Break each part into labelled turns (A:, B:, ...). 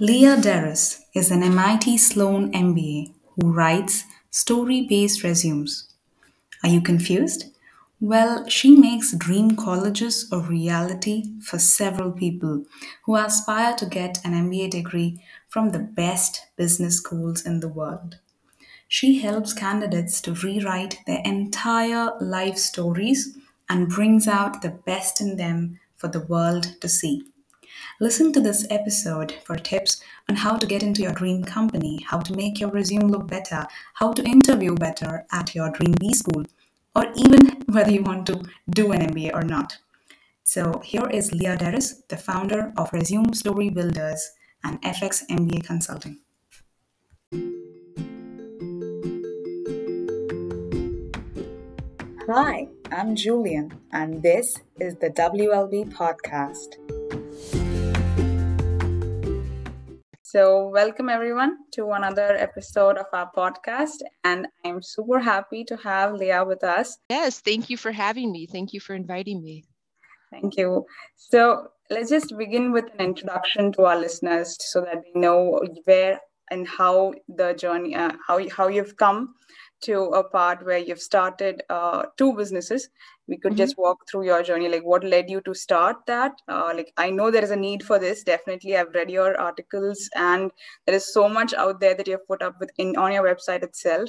A: Leah Darras is an MIT Sloan MBA who writes story based resumes. Are you confused? Well, she makes dream colleges a reality for several people who aspire to get an MBA degree from the best business schools in the world. She helps candidates to rewrite their entire life stories and brings out the best in them for the world to see. Listen to this episode for tips on how to get into your dream company, how to make your resume look better, how to interview better at your dream B school, or even whether you want to do an MBA or not. So, here is Leah Darras, the founder of Resume Story Builders and FX MBA Consulting. Hi, I'm Julian, and this is the WLB Podcast. So, welcome everyone to another episode of our podcast. And I'm super happy to have Leah with us.
B: Yes, thank you for having me. Thank you for inviting me.
A: Thank you. So, let's just begin with an introduction to our listeners so that they know where and how the journey, uh, how, how you've come to a part where you've started uh, two businesses. We could mm-hmm. just walk through your journey like what led you to start that? Uh, like i know there is a need for this. Definitely i've read your articles and there is so much out there that you've put up with in on your website itself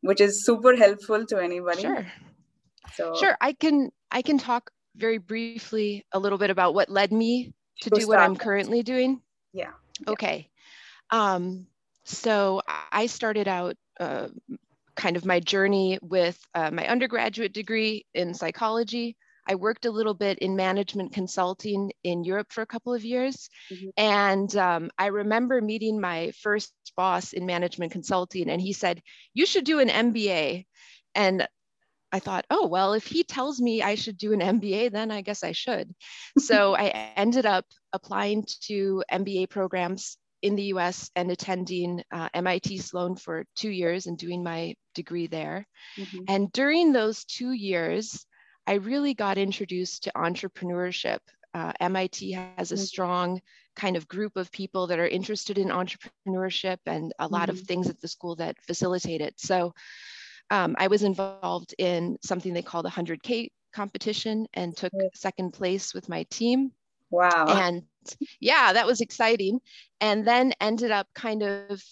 A: which is super helpful to anybody.
B: Sure. So sure i can i can talk very briefly a little bit about what led me to, to do what i'm currently doing.
A: Yeah.
B: Okay. Um so i started out uh, kind of my journey with uh, my undergraduate degree in psychology. I worked a little bit in management consulting in Europe for a couple of years. Mm-hmm. And um, I remember meeting my first boss in management consulting, and he said, You should do an MBA. And I thought, oh, well, if he tells me I should do an MBA, then I guess I should. so I ended up applying to MBA programs in the US and attending uh, MIT Sloan for two years and doing my degree there. Mm-hmm. And during those two years, I really got introduced to entrepreneurship. Uh, MIT has a mm-hmm. strong kind of group of people that are interested in entrepreneurship and a lot mm-hmm. of things at the school that facilitate it. So um, I was involved in something they call the 100K competition and took second place with my team.
A: Wow.
B: And yeah, that was exciting. And then ended up kind of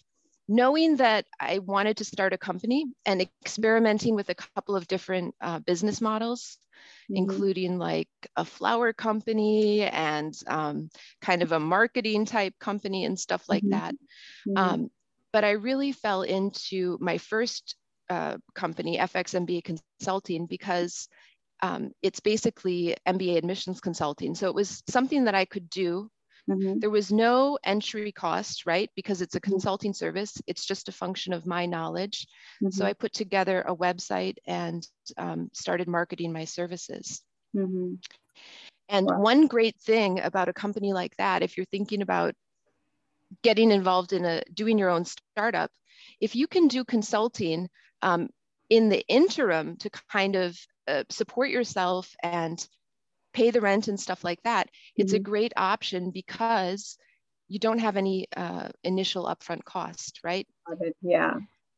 B: knowing that I wanted to start a company and experimenting with a couple of different uh, business models, mm-hmm. including like a flower company and um, kind of a marketing type company and stuff like mm-hmm. that. Mm-hmm. Um, but I really fell into my first uh, company, FX MBA Consulting, because um, it's basically MBA admissions consulting. So it was something that I could do. Mm-hmm. There was no entry cost, right? Because it's a mm-hmm. consulting service. It's just a function of my knowledge. Mm-hmm. So I put together a website and um, started marketing my services. Mm-hmm. And wow. one great thing about a company like that, if you're thinking about getting involved in a doing your own startup, if you can do consulting um, in the interim to kind of uh, support yourself and pay the rent and stuff like that, mm-hmm. it's a mm-hmm. great option because you don't have any uh, initial upfront cost, right?
A: Yeah.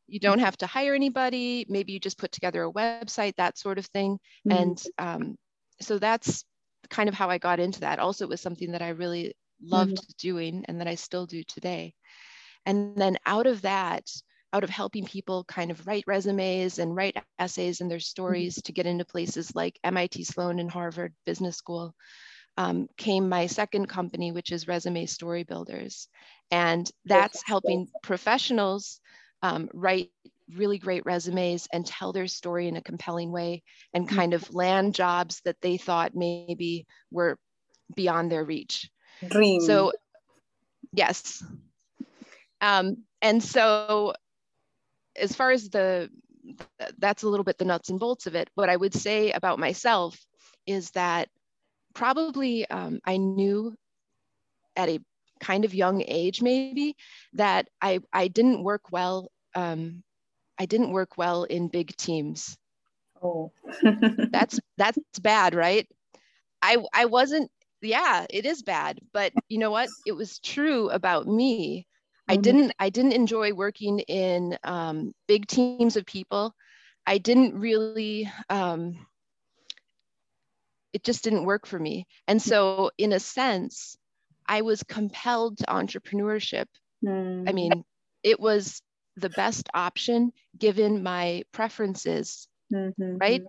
B: You don't have to hire anybody. Maybe you just put together a website, that sort of thing. Mm-hmm. And um, so that's kind of how I got into that. Also, it was something that I really loved mm-hmm. doing and that I still do today. And then out of that, out of helping people kind of write resumes and write essays and their mm-hmm. stories mm-hmm. to get into places like MIT Sloan and Harvard Business School, um, came my second company, which is Resume Story Builders. And that's helping professionals um, write really great resumes and tell their story in a compelling way and mm-hmm. kind of land jobs that they thought maybe were beyond their reach.
A: Dream.
B: So, yes. Um, and so as far as the that's a little bit the nuts and bolts of it. What I would say about myself is that probably um, I knew at a kind of young age maybe that I I didn't work well. Um, I didn't work well in big teams.
A: Oh,
B: that's that's bad, right? I I wasn't yeah, it is bad. But you know what? It was true about me. Mm-hmm. I didn't I didn't enjoy working in um, big teams of people. I didn't really um, it just didn't work for me. And so in a sense, I was compelled to entrepreneurship. Mm. I mean, it was the best option given my preferences, mm-hmm. right?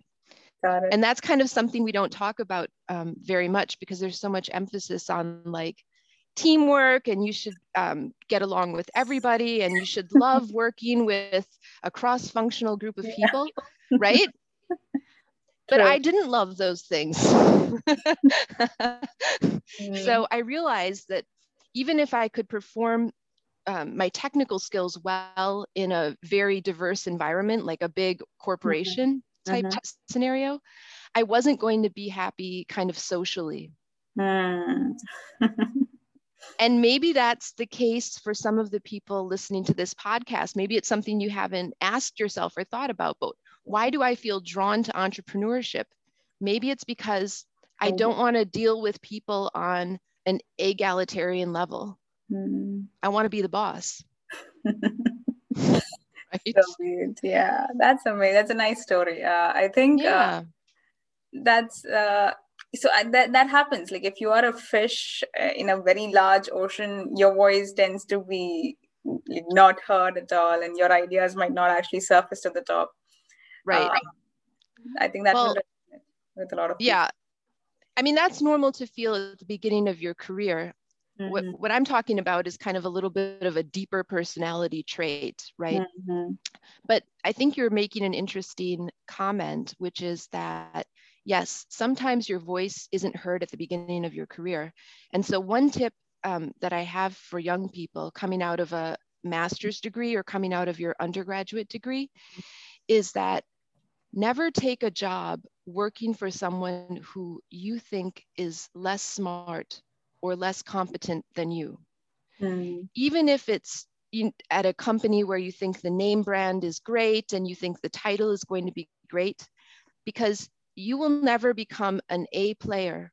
C: Got it.
B: And that's kind of something we don't talk about um, very much because there's so much emphasis on like teamwork and you should um, get along with everybody and you should love working with a cross-functional group of people, yeah. right? but I didn't love those things. mm. So I realized that even if I could perform um, my technical skills well in a very diverse environment, like a big corporation mm-hmm. type mm-hmm. scenario, I wasn't going to be happy kind of socially. Mm. And maybe that's the case for some of the people listening to this podcast. Maybe it's something you haven't asked yourself or thought about, but why do I feel drawn to entrepreneurship? Maybe it's because I don't want to deal with people on an egalitarian level. Mm. I want to be the boss.
C: right? so yeah, that's amazing. That's a nice story. Uh, I think uh, yeah. uh, that's uh, so that that happens. Like if you are a fish uh, in a very large ocean, your voice tends to be not heard at all, and your ideas might not actually surface to the top.
B: Right. Um,
C: I think that well, with a lot of people.
B: yeah. I mean, that's normal to feel at the beginning of your career. Mm-hmm. What, what I'm talking about is kind of a little bit of a deeper personality trait, right? Mm-hmm. But I think you're making an interesting comment, which is that, yes, sometimes your voice isn't heard at the beginning of your career. And so, one tip um, that I have for young people coming out of a master's degree or coming out of your undergraduate degree is that never take a job working for someone who you think is less smart or less competent than you. Mm. Even if it's at a company where you think the name brand is great and you think the title is going to be great, because you will never become an A player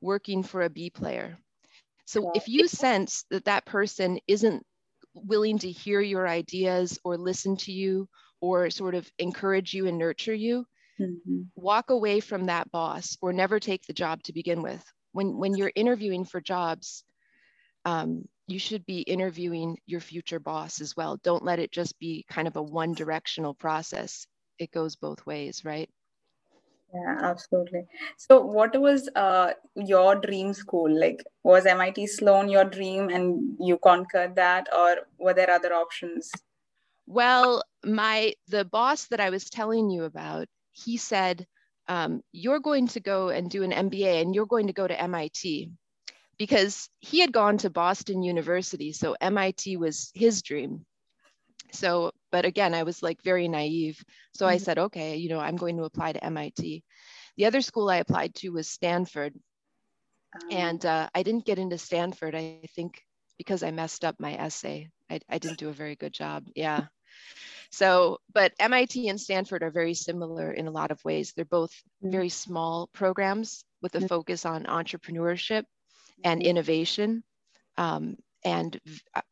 B: working for a B player. So if you sense that that person isn't willing to hear your ideas or listen to you or sort of encourage you and nurture you, mm-hmm. walk away from that boss or never take the job to begin with. When when you're interviewing for jobs um, you should be interviewing your future boss as well. Don't let it just be kind of a one directional process. It goes both ways right
C: yeah absolutely so what was uh, your dream school like was mit sloan your dream and you conquered that or were there other options
B: well my the boss that i was telling you about he said um, you're going to go and do an MBA and you're going to go to MIT because he had gone to Boston University. So MIT was his dream. So, but again, I was like very naive. So mm-hmm. I said, okay, you know, I'm going to apply to MIT. The other school I applied to was Stanford. Um, and uh, I didn't get into Stanford, I think, because I messed up my essay. I, I didn't do a very good job. Yeah. So, but MIT and Stanford are very similar in a lot of ways. They're both mm-hmm. very small programs with a mm-hmm. focus on entrepreneurship and mm-hmm. innovation. Um, and uh,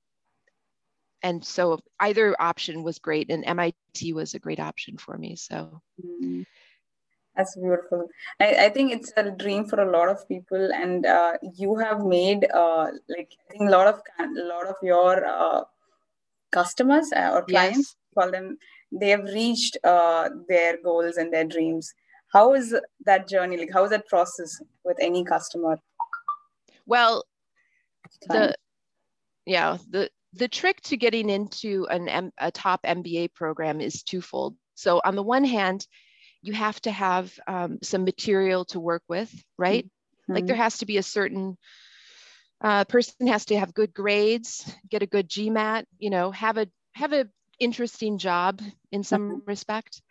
B: and so either option was great, and MIT was a great option for me. So.
C: Mm-hmm. That's beautiful. I, I, think it's a dream for a lot of people, and uh, you have made uh, like I think a lot of a lot of your uh, customers uh, or clients yes call them they have reached uh, their goals and their dreams how is that journey like how is that process with any customer
B: well the yeah the the trick to getting into an M, a top mba program is twofold so on the one hand you have to have um, some material to work with right mm-hmm. like there has to be a certain uh, person has to have good grades get a good gmat you know have a have a interesting job in some mm-hmm. respect.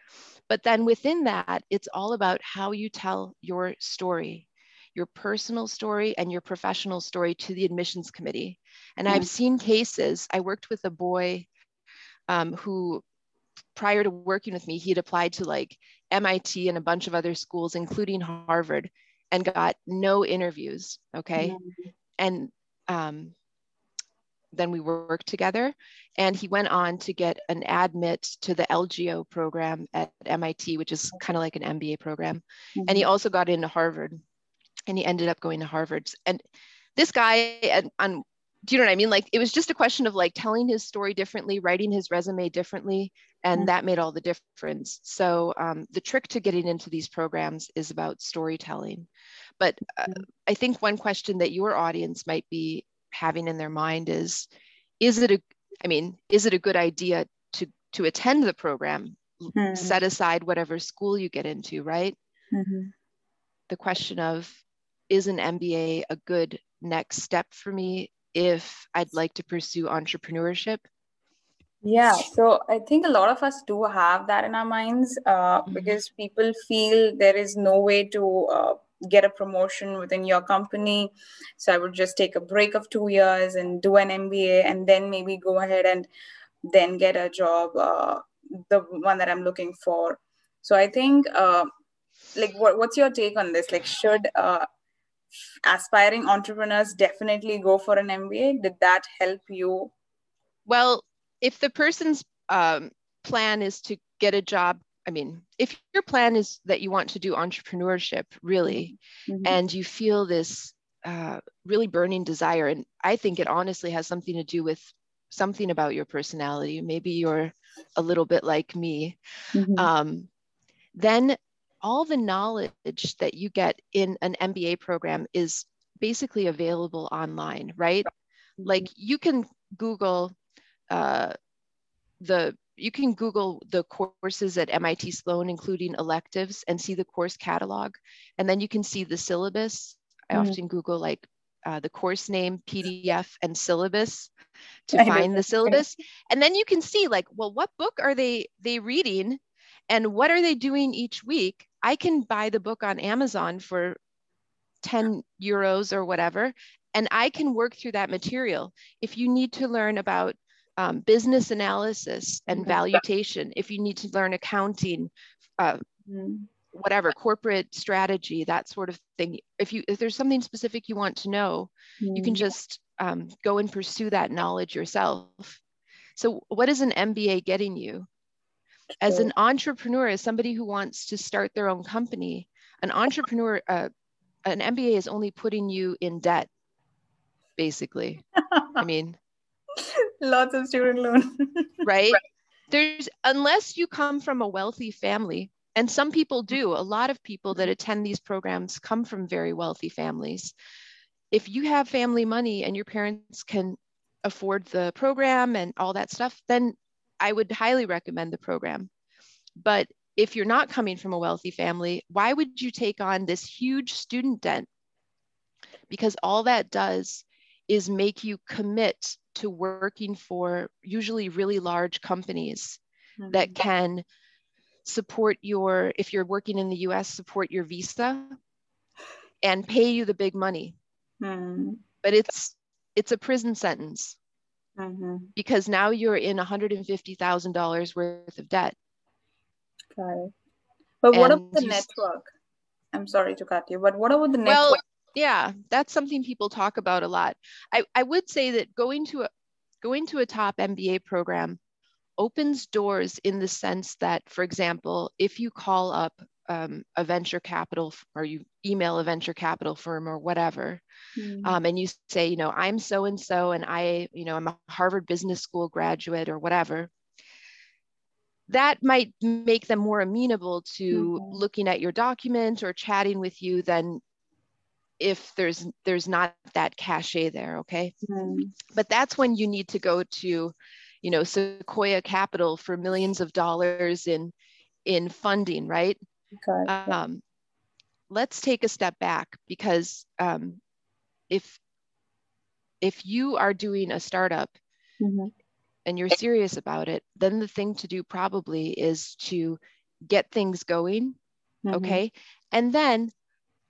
B: But then within that, it's all about how you tell your story, your personal story and your professional story to the admissions committee. And mm-hmm. I've seen cases, I worked with a boy um, who, prior to working with me, he had applied to like MIT and a bunch of other schools, including Harvard. and got no interviews. Okay. Mm-hmm. And um, then we worked together and he went on to get an admit to the LGO program at MIT, which is kind of like an MBA program. Mm-hmm. And he mm-hmm. also got into Harvard and he ended up going to Harvard. And this guy and on do you know what I mean? Like it was just a question of like telling his story differently, writing his resume differently, and mm-hmm. that made all the difference. So um, the trick to getting into these programs is about storytelling. But uh, mm-hmm. I think one question that your audience might be having in their mind is, is it a, I mean, is it a good idea to to attend the program, mm-hmm. set aside whatever school you get into, right? Mm-hmm. The question of, is an MBA a good next step for me if I'd like to pursue entrepreneurship?
C: Yeah, so I think a lot of us do have that in our minds uh, mm-hmm. because people feel there is no way to uh, get a promotion within your company. So I would just take a break of two years and do an MBA and then maybe go ahead and then get a job, uh, the one that I'm looking for. So I think, uh, like, what, what's your take on this? Like, should uh, aspiring entrepreneurs definitely go for an MBA? Did that help you?
B: Well, if the person's um, plan is to get a job, I mean, if your plan is that you want to do entrepreneurship really, mm-hmm. and you feel this uh, really burning desire, and I think it honestly has something to do with something about your personality. Maybe you're a little bit like me. Mm-hmm. Um, then all the knowledge that you get in an MBA program is basically available online, right? Mm-hmm. Like you can Google uh, the you can Google the courses at MIT Sloan, including electives, and see the course catalog. And then you can see the syllabus. I mm-hmm. often Google like uh, the course name, PDF, and syllabus to find the syllabus. And then you can see like, well, what book are they they reading, and what are they doing each week? I can buy the book on Amazon for 10 euros or whatever, and I can work through that material. If you need to learn about um, business analysis and mm-hmm. valuation, if you need to learn accounting, uh, mm-hmm. whatever, corporate strategy, that sort of thing. If you if there's something specific you want to know, mm-hmm. you can mm-hmm. just um, go and pursue that knowledge yourself. So, what is an MBA getting you? As an entrepreneur as somebody who wants to start their own company an entrepreneur uh, an mba is only putting you in debt basically. I mean
C: lots of student loan.
B: Right. There's unless you come from a wealthy family and some people do a lot of people that attend these programs come from very wealthy families. If you have family money and your parents can afford the program and all that stuff then I would highly recommend the program. But if you're not coming from a wealthy family, why would you take on this huge student debt? Because all that does is make you commit to working for usually really large companies mm-hmm. that can support your, if you're working in the US, support your visa and pay you the big money. Mm-hmm. But it's it's a prison sentence mm-hmm. because now you're in $150,000 worth of debt.
C: Okay. But what about the network? I'm sorry to cut you, but what about the network?
B: Well, yeah, that's something people talk about a lot. I, I would say that going to a going to a top MBA program opens doors in the sense that, for example, if you call up um, a venture capital or you email a venture capital firm or whatever mm-hmm. um, and you say you know i'm so and so and i you know i'm a harvard business school graduate or whatever that might make them more amenable to mm-hmm. looking at your document or chatting with you than if there's there's not that cachet there okay mm-hmm. but that's when you need to go to you know sequoia capital for millions of dollars in in funding right Okay. Um, let's take a step back because um, if if you are doing a startup mm-hmm. and you're serious about it, then the thing to do probably is to get things going. Mm-hmm. Okay. And then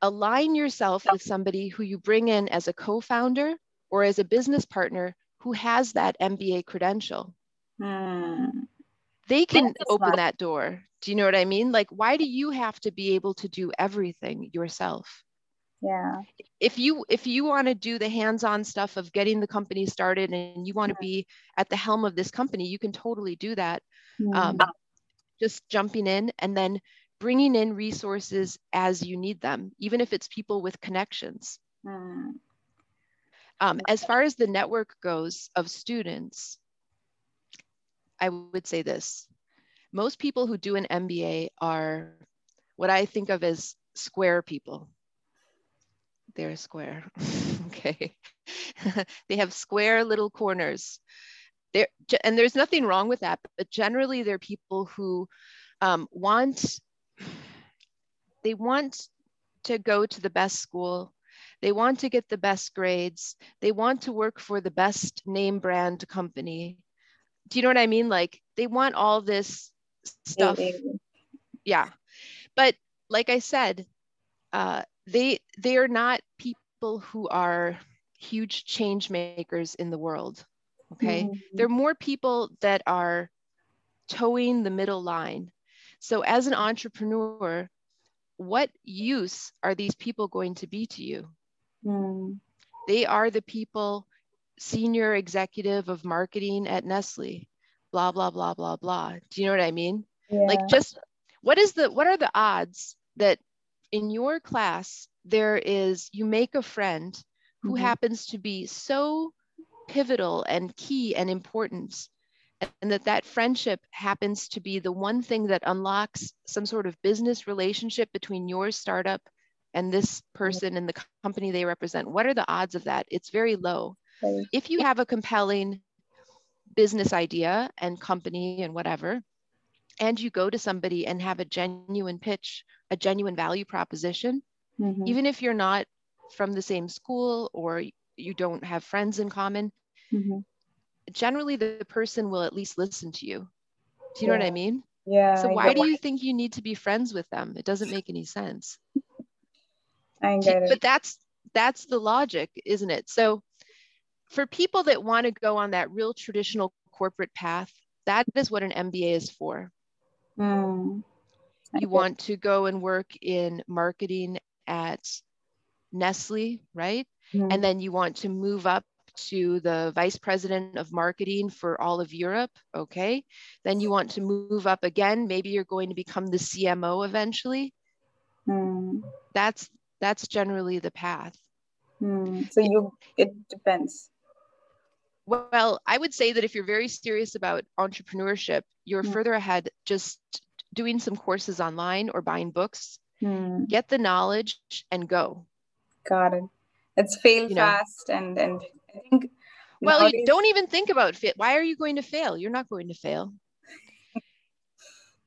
B: align yourself with somebody who you bring in as a co founder or as a business partner who has that MBA credential. Mm. They can open that door do you know what I mean? Like, why do you have to be able to do everything yourself?
C: Yeah.
B: If you if you want to do the hands-on stuff of getting the company started and you want to be at the helm of this company, you can totally do that.
C: Mm.
B: Um, just jumping in and then bringing in resources as you need them, even if it's people with connections.
C: Mm.
B: Um, as far as the network goes of students, I would say this. Most people who do an MBA are what I think of as square people. They're square, okay. they have square little corners. There, and there's nothing wrong with that, but generally they're people who um, want, they want to go to the best school. They want to get the best grades. They want to work for the best name brand company. Do you know what I mean? Like they want all this stuff. Yeah. But like I said, uh, they they are not people who are huge change makers in the world. Okay.
C: Mhm.
B: They're more people that are toeing the middle line. So as an entrepreneur, what use are these people going to be to you?
C: Mm.
B: They are the people, senior executive of marketing at Nestle, blah, blah, blah, blah, blah. Do you know what I mean?
C: Yeah.
B: Like just what is the what are the odds that in your class there is you make a friend who
C: Mhm.
B: happens to be so pivotal and key and important and that that friendship happens to be the one thing that unlocks some sort of business relationship between your startup and this person and the company they represent what are the odds of that it's very low if you have a compelling business idea and company and whatever and you go to somebody and have a genuine pitch a genuine value proposition
C: Mhm.
B: even if you're not from the same school or you don't have friends in common
C: Mhm.
B: generally the person will at least listen to you do you know what i mean
C: Yeah.
B: so why do you think you need to be friends with them it doesn't make any sense
C: I get it.
B: but that's that's the logic isn't it so for people that want to go on that real traditional corporate path that is what an mba is for
C: Mm.
B: You want to go and work in marketing at nestle right
C: Mhm.
B: and then you want to move up to the vice president of marketing for all of Europe, okay? Then you want to move up again, maybe you're going to become the CMO eventually.
C: Mm.
B: That's that's generally the path.
C: Mm. So you, it depends.
B: Well, I would say that if you're very serious about entrepreneurship, you're
C: Mm.
B: further ahead just doing some courses online or buying books,
C: Mm.
B: get the knowledge and go.
C: Got it. It's fail
B: You know.
C: fast and and I think
B: Well, you
C: nowadays-
B: don't even think about fit. Why are you going to fail? You're not going to fail.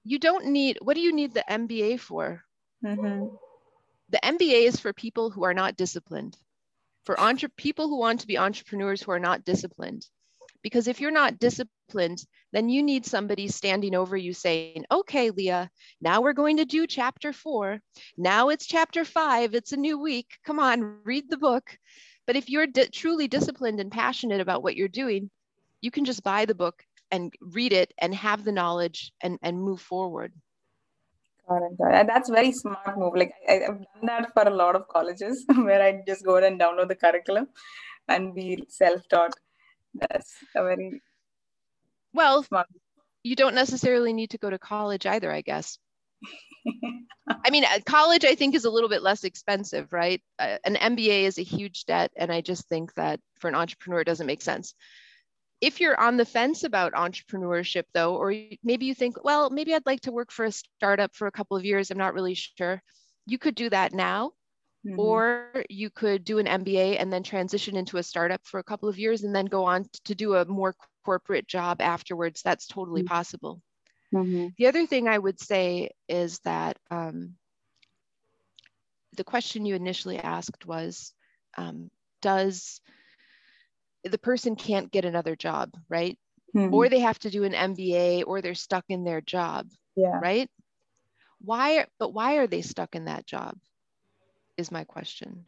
B: You don't need, what do you need the MBA for?
C: Mhm.
B: The MBA is for people who are not disciplined, for entre- people who want to be entrepreneurs who are not disciplined. Because if you're not disciplined, then you need somebody standing over you saying, okay, Leah, now we're going to do chapter four. Now it's chapter five. It's a new week. Come on, read the book. But if you're di- truly disciplined and passionate about what you're doing, you can just buy the book and read it and have the knowledge and, and move forward.
C: Got it, got it. And That's very smart move. Like I, I've done that for a lot of colleges where I just go and download the curriculum and be self-taught. That's a very
B: Well,
C: smart.
B: you don't necessarily need to go to college either, I guess. I mean, uh, college I think is a little bit less expensive, right? Uh, an MBA is a huge debt, and I just think that for an entrepreneur it doesn't make sense. If you're on the fence about entrepreneurship, though, or maybe you think, well, maybe I'd like to work for a startup for a couple of years, I'm not really sure. You could do that now,
C: Mhm.
B: or you could do an MBA and then transition into a startup for a couple of years and then go on to do a more corporate job afterwards. That's totally
C: Mm.
B: possible.
C: Mhm.
B: The other thing I would say is that um, the question you initially asked was, um, does the person can't get another job, right?
C: Mhm.
B: Or they have to do an MBA or they're stuck in their job,
C: yeah.
B: right? Why, but why are they stuck in that job is my question.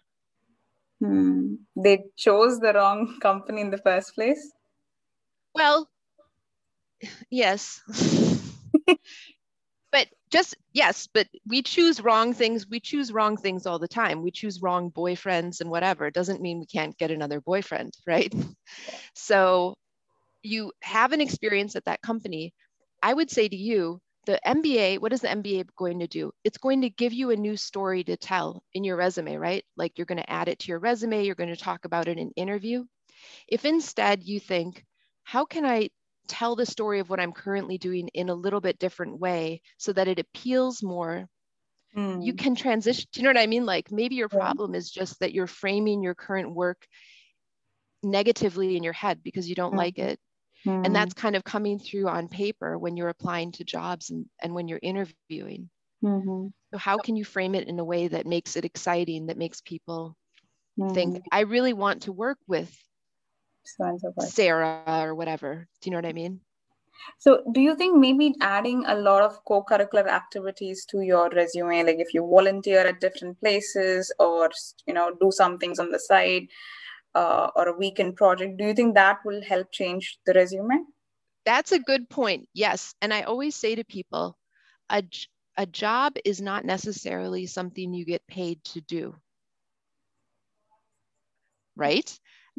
C: Hmm. They chose the wrong company in the first place.
B: Well, yes. just yes but we choose wrong things we choose wrong things all the time. We choose wrong boyfriends and whatever. It doesn't mean we can't get another boyfriend right? So you have an experience at that company. I would say to you the mba what is the mba going to do? It's going to give you a new story to tell in your resume right? Like you're going to add it to your resume you're going to talk about it in interview. If instead you think how can i tell the story of what I'm currently doing in a little bit different way so that it appeals more. Mm. You hmm. can transition. Do you know what I mean? Like maybe your problem yeah. is just that you're framing your current work negatively in your head because you don't mm. like it. Mm. And that's kind of coming through on paper when you're applying to jobs and, and when you're interviewing. Mm-hmm. So, how can you frame it in a way that makes it exciting, that makes people think, mm-hmm. I really want to work with so and so forth. Sarah or whatever. Do you know what I mean?
C: So, do you think maybe adding a lot of co curricular activities to your resume, like if you volunteer at different places or you know do some things on the side uh, or a weekend project, do you think that will help change the resume?
B: That's a good point. Yes, and I always say to people, a a job is not necessarily something you get paid to do. Right?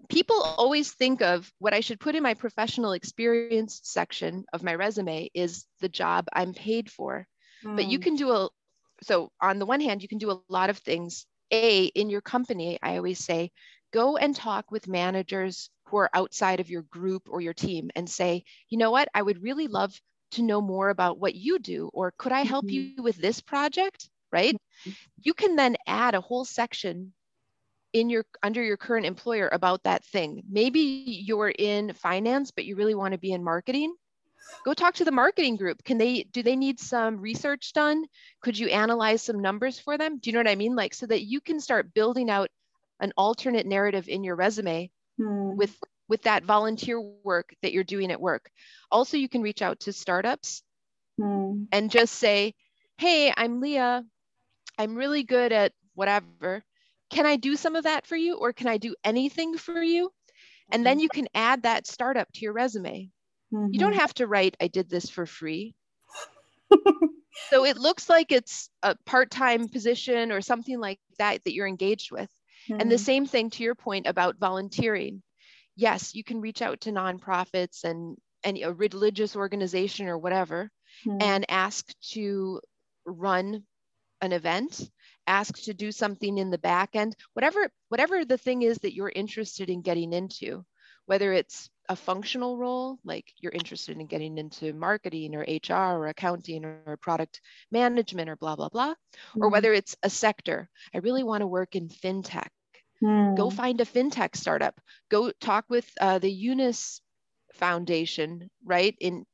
B: People always think of what I should put in my professional experience section of my resume is the job I'm paid for. Mm. But you hmm. can do a, so on the one hand, you can do a lot of things. A, in your company, I always say, go and talk with managers who are outside of your group or your team and say, you know what, I would really love to know more about what you do, or could I help mm-hmm. you with this project? Right? Mm-hmm. You can then add a whole section in your under your current employer about that thing. Maybe you're in finance, but you really want to be in marketing. Go talk to the marketing group. Can they do they need some research done? Could you analyze some numbers for them? Do you know what I mean? Like so that you can start building out an alternate narrative in your resume hmm. with with that volunteer work that you're doing at work. Also, you can reach out to startups hmm. and just say, "Hey, I'm Leah. I'm really good at whatever can I do some of that for you or can I do anything for you? And then you can add that startup to your resume. Mm-hmm. You don't mm-hmm. have to write, I did this for free. so it looks like it's a part time position or something like that that you're engaged with. Mm-hmm. And the mm-hmm. same thing to your point about volunteering. Yes, you can reach out to nonprofits and any a religious organization or whatever mm-hmm. and ask to run an event ask to do something in the back end, whatever, whatever the thing is that you're interested in getting into, whether it's a functional role, like you're interested in getting into marketing or HR or accounting or product management or blah, blah, blah, mm-hmm. or whether it's a sector. I really want to work in fintech. Mm. Go find a fintech startup. Go talk with uh, the Eunice Foundation, right? In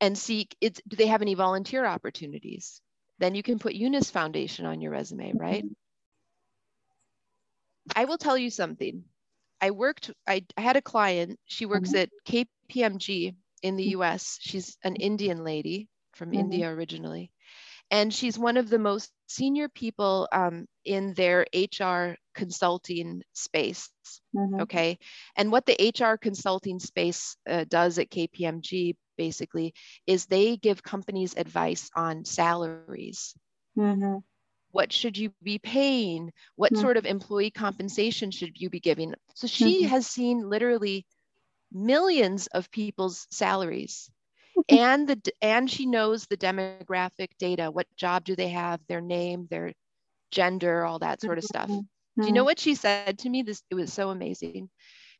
B: and see it's do they have any volunteer opportunities? Then you can put Eunice Foundation on your resume, right? I will tell you something. I worked, I, I had a client, she works mm-hmm. at KPMG in the US. She's an Indian lady from mm-hmm. India originally. And she's one of the most senior people um, in their HR consulting space. Mm-hmm. Okay. And what the HR consulting space uh, does at KPMG basically is they give companies advice on salaries. Mm-hmm. What should you be paying? What mm-hmm. sort of employee compensation should you be giving? So she mm-hmm. has seen literally millions of people's salaries. and the and she knows the demographic data what job do they have their name their gender all that sort of stuff mm-hmm. do you know mm-hmm. what she said to me this it was so amazing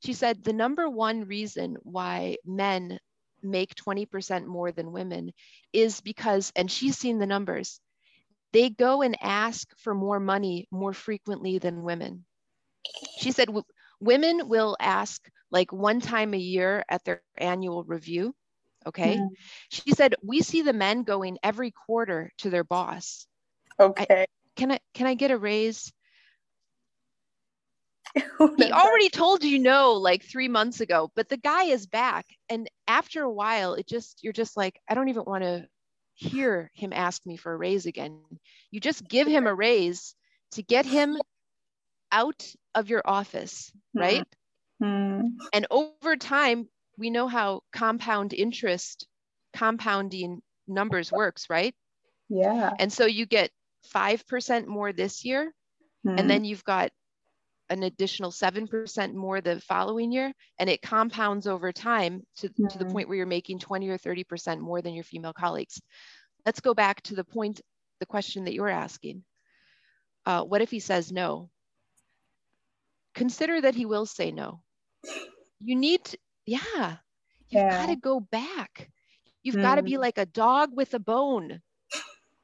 B: she said the number one reason why men make 20% more than women is because, and she's seen the numbers, they go and ask for more money more frequently than women. She said women will ask like one time a year at their annual review. Okay. Mm. She said, we see the men going every quarter to their boss.
C: Okay. I,
B: can I can I get a raise? he already told you no like three months ago, but the guy is back. And after a while, it just, you're just like, I don't even want to hear him ask me for a raise again. You just give him a raise to get him out of your office, hmm. right? Mm-hmm. And over time, we know how compound interest, compounding numbers works, right?
C: Yeah.
B: And so you get 5% more this year,
C: Hmm.
B: and then you've got an additional 7% more the following year, and it compounds over time to, to the
C: Mhm.
B: point where you're making 20 or 30% more than your female colleagues. Let's go back to the point, the question that you were asking. Uh, what if he says no? Consider that he will say no. You need to, yeah, you've
C: Yeah.
B: got to go back. You've got to be
C: Mm.
B: like a dog with a bone.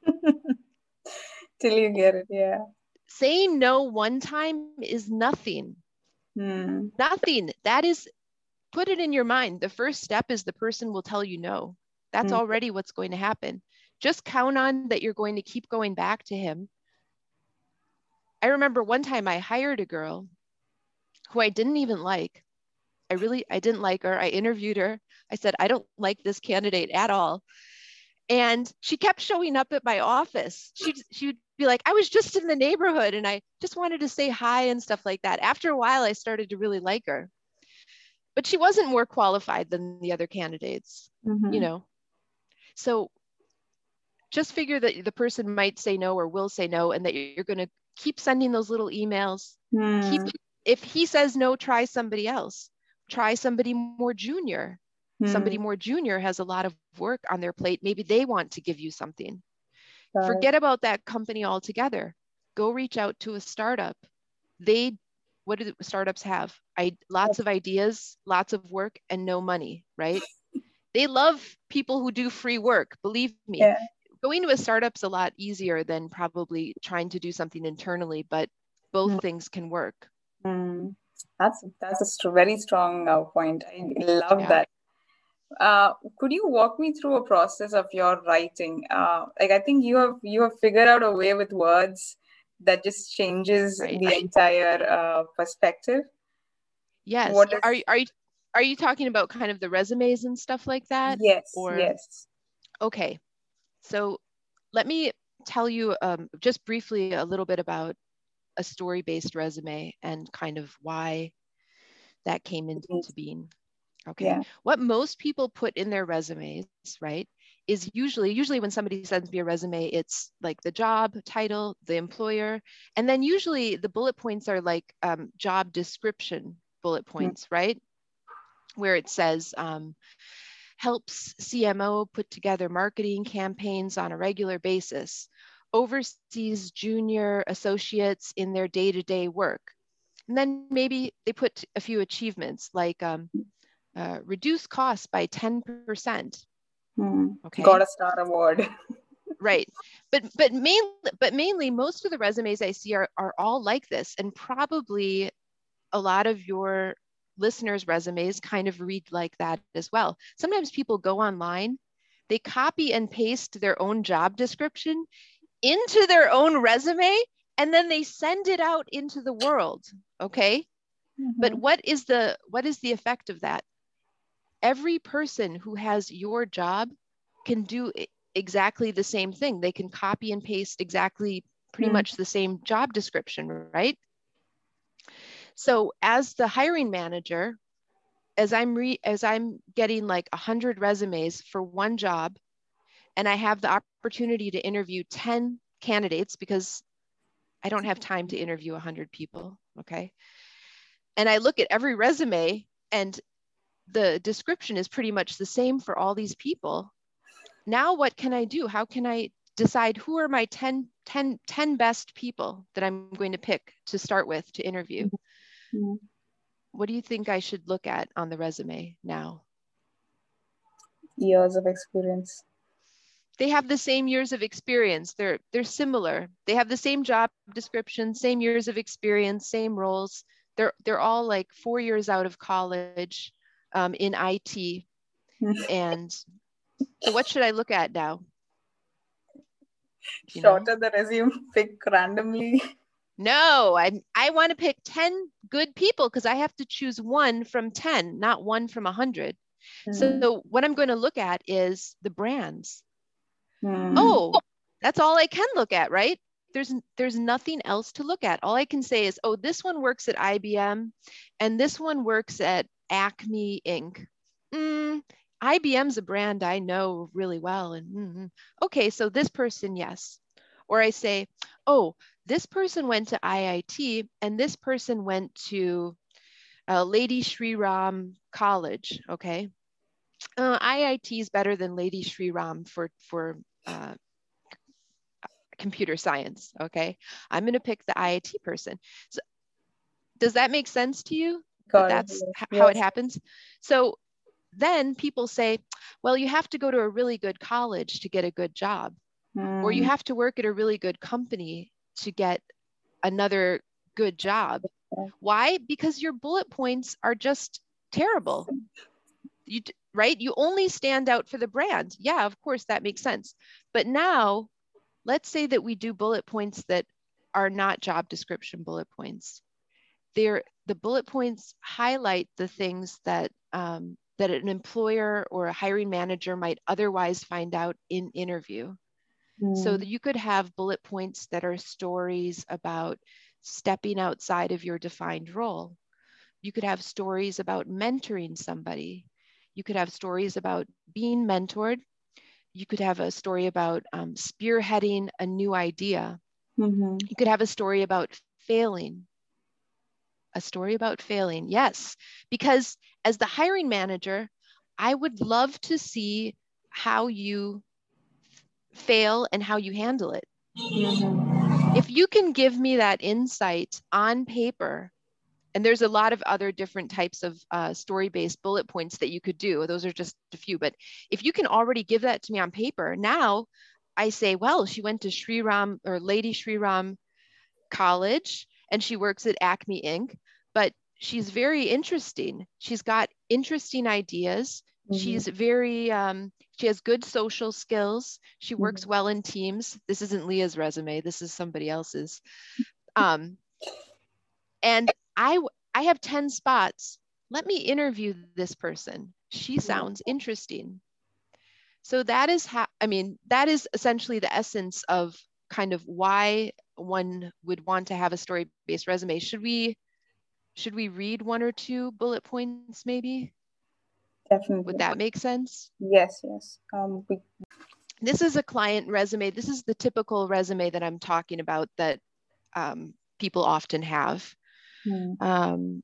C: Till you get it, yeah.
B: Saying no one time is nothing.
C: Hmm.
B: Nothing. That is, put it in your mind. The first step is the person will tell you no. That's
C: Mm.
B: already what's going to happen. Just count on that you're going to keep going back to him. I remember one time I hired a girl who I didn't even like. I really, I didn't like her. I interviewed her. I said, I don't like this candidate at all. And she kept showing up at my office. She she would be like, I was just in the neighborhood and I just wanted to say hi and stuff like that. After a while, I started to really like her. But she wasn't more qualified than the other candidates,
C: Mhm.
B: you know. So just figure that the person might say no or will say no, and that you're going to keep sending those little emails. Keep
C: Hmm.
B: if he says no, try somebody else. Try somebody more junior. Somebody
C: Hmm.
B: more junior has a lot of work on their plate. Maybe they want to give you something. Forget about that company altogether. Go reach out to a startup. They, what do startups have? I lots of ideas, lots of work, and no money, right? they love people who do free work. Believe me.
C: Yeah.
B: Going to a startup's a lot easier than probably trying to do something internally, but both
C: Mm.
B: things can work.
C: Hmm. That's that's a very strong uh, point. I love
B: Yeah.
C: that. Uh, could you walk me through a process of your writing? Uh, like I think you have you have figured out a way with words that just changes
B: Right.
C: the entire uh, perspective.
B: Yes.
C: What is-
B: Are you are you are you talking about kind of the resumes and stuff like that?
C: yes,
B: or-
C: yes.
B: Okay. So let me tell you um, just briefly a little bit about a story-based resume and kind of why that came into
C: Mhm.
B: being. Okay.
C: Yeah.
B: What most people put in their resumes, right, is usually usually when somebody sends me a resume, it's like the job title, the employer, and then usually the bullet points are like um, job description bullet points, right, where it says um, helps CMO put together marketing campaigns on a regular basis, oversees junior associates in their day-to-day work, and then maybe they put a few achievements like um, uh, reduce costs by 10%.
C: Hmm.
B: Okay.
C: Got a star award.
B: Right. But but mainly but mainly most of the resumes I see are, are all like this. And probably a lot of your listeners' resumes kind of read like that as well. Sometimes people go online, they copy and paste their own job description into their own resume, and then they send it out into the world. Okay. But
C: Mhm.
B: what is the what is the effect of that? Every person who has your job can do exactly the same thing. They can copy and paste exactly pretty
C: Mm.
B: much the same job description, right? So as the hiring manager, as I'm re as I'm getting like 100 resumes for one job and I have the opportunity to interview 10 candidates because I don't have time to interview 100 people, okay? And I look at every resume and the description is pretty much the same for all these people. Now what can I do? How can I decide who are my 10, 10, 10 best people that I'm going to pick to start with to interview?
C: Mhm.
B: What do you think I should look at on the resume now?
C: Years of experience.
B: They have the same years of experience. They're they're similar. They have the same job description, same years of experience, same roles. They're they're all like four years out of college um, in IT. And so, what should I look at now? You know?
C: Shorter the resume, pick randomly.
B: No, I I want to pick 10 good people because I have to choose one from 10, not one from 100.
C: Hmm.
B: So what I'm going to look at is the brands.
C: Hmm.
B: Oh, that's all I can look at, right? There's there's nothing else to look at. All I can say is, oh, this one works at IBM and this one works at Acme Inc. Mm, IBM's a brand I know really well. And mm-hmm. okay, so this person, yes. Or I say, oh, this person went to IIT and this person went to uh, Lady Shri Ram College. Okay. Uh, IIT is better than Lady Shri Ram for, for uh, computer science. Okay. I'm going to pick the IIT person. So does that make sense to you? That that's yes. how it happens. So then people say, well, you have to go to a really good college to get a good job, mm. or you hmm. have to work at a really good company to get another good job. Why? Because your bullet points are just terrible. You right? You only stand out for the brand. Yeah, of course that makes sense. But now, let's say that we do bullet points that are not job description bullet points. They're the bullet points highlight the things that um, that an employer or a hiring manager might otherwise find out in interview. Mm. So that you could have bullet points that are stories about stepping outside of your defined role. You could have stories about mentoring somebody. You could have stories about being mentored. You could have a story about um, spearheading a new idea. Mm-hmm. You could have a story about failing a story about failing. Yes, because as the hiring manager, I would love to see how you fail and how you handle it. Mm-hmm. If you can give me that insight on paper, and there's a lot of other different types of uh, story based bullet points that you could do. Those are just a few. But if you can already give that to me on paper, now I say, well, she went to Sri Ram or Lady Sri Ram College and she works at Acme Inc. But she's very interesting. She's got interesting ideas. Mm-hmm. She's very, um, she has good social skills. She works mm-hmm. well in teams. This isn't Leah's resume. This is somebody else's. Um, and I, I have 10 spots. Let me interview this person. She sounds interesting. So that is how, I mean, that is essentially the essence of kind of why one would want to have a story based resume. Should we should we read one or two bullet points maybe?
C: Definitely.
B: Would that make sense?
C: Yes, yes. Um, we...
B: This is a client resume. This is the typical resume that I'm talking about that um, people often have. Hmm. Um,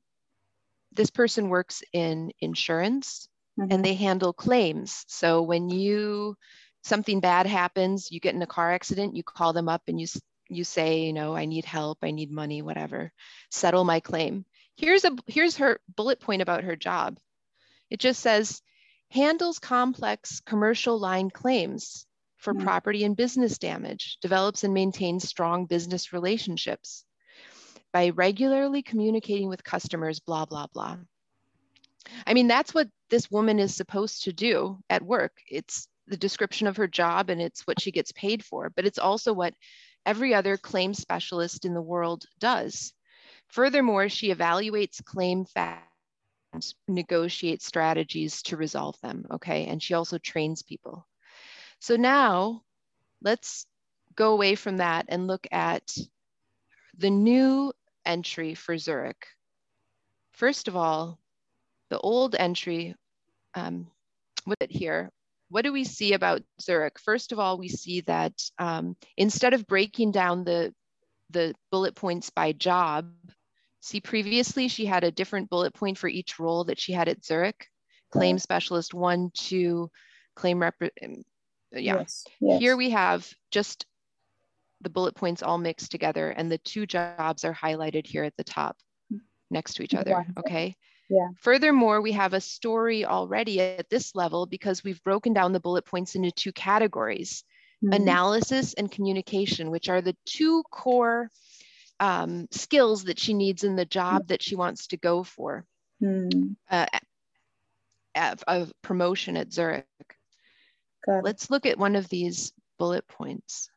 B: this person works in insurance mm-hmm. and they handle claims. So when you something bad happens, you get in a car accident, you call them up and you you say, you know, I need help, I need money, whatever, settle my claim. Here's a here's her bullet point about her job. It just says handles complex commercial line claims for mm-hmm. property and business damage, develops and maintains strong business relationships by regularly communicating with customers, blah, blah, blah. I mean, that's what this woman is supposed to do at work. It's the description of her job and it's what she gets paid for, but it's also what every other claim specialist in the world does. Furthermore, she evaluates claim facts, negotiates strategies to resolve them, okay? And she also trains people. So now let's go away from that and look at the new entry for Zurich. First of all, the old entry, um, with it here, what do we see about Zurich? First of all, we see that um, instead of breaking down the, the bullet points by job, see previously she had a different bullet point for each role that she had at Zurich, claim specialist one, two, claim rep, um, yeah. Yes, yes. Here we have just the bullet points all mixed together and the two jobs are highlighted here at the top next to each other, okay?
C: Yeah.
B: Furthermore, we have a story already at this level because we've broken down the bullet points into two categories, mm-hmm. analysis and communication, which are the two core um, skills that she needs in the job that she wants to go for. Mm. Uh, of promotion at Zurich. Let's look at one of these bullet points.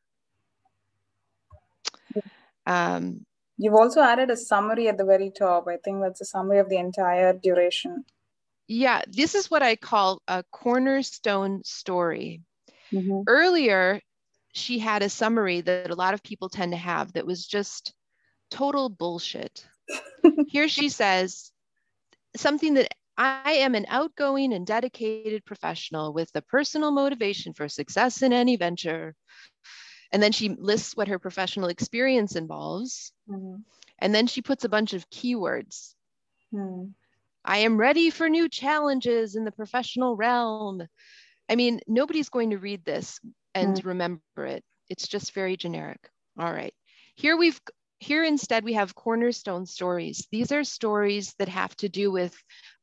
C: Um, You've also added a summary at the very top. I think that's a summary of the entire duration.
B: Yeah, this is what I call a cornerstone story. Mm-hmm. Earlier, she had a summary that a lot of people tend to have that was just total bullshit. Here she says something that I am an outgoing and dedicated professional with the personal motivation for success in any venture. And then she lists what her professional experience involves. Mm-hmm. And then she puts a bunch of keywords. Mm. I am ready for new challenges in the professional realm. I mean, nobody's going to read this and mm. remember it. It's just very generic. All right. Here we've here instead we have cornerstone stories. These are stories that have to do with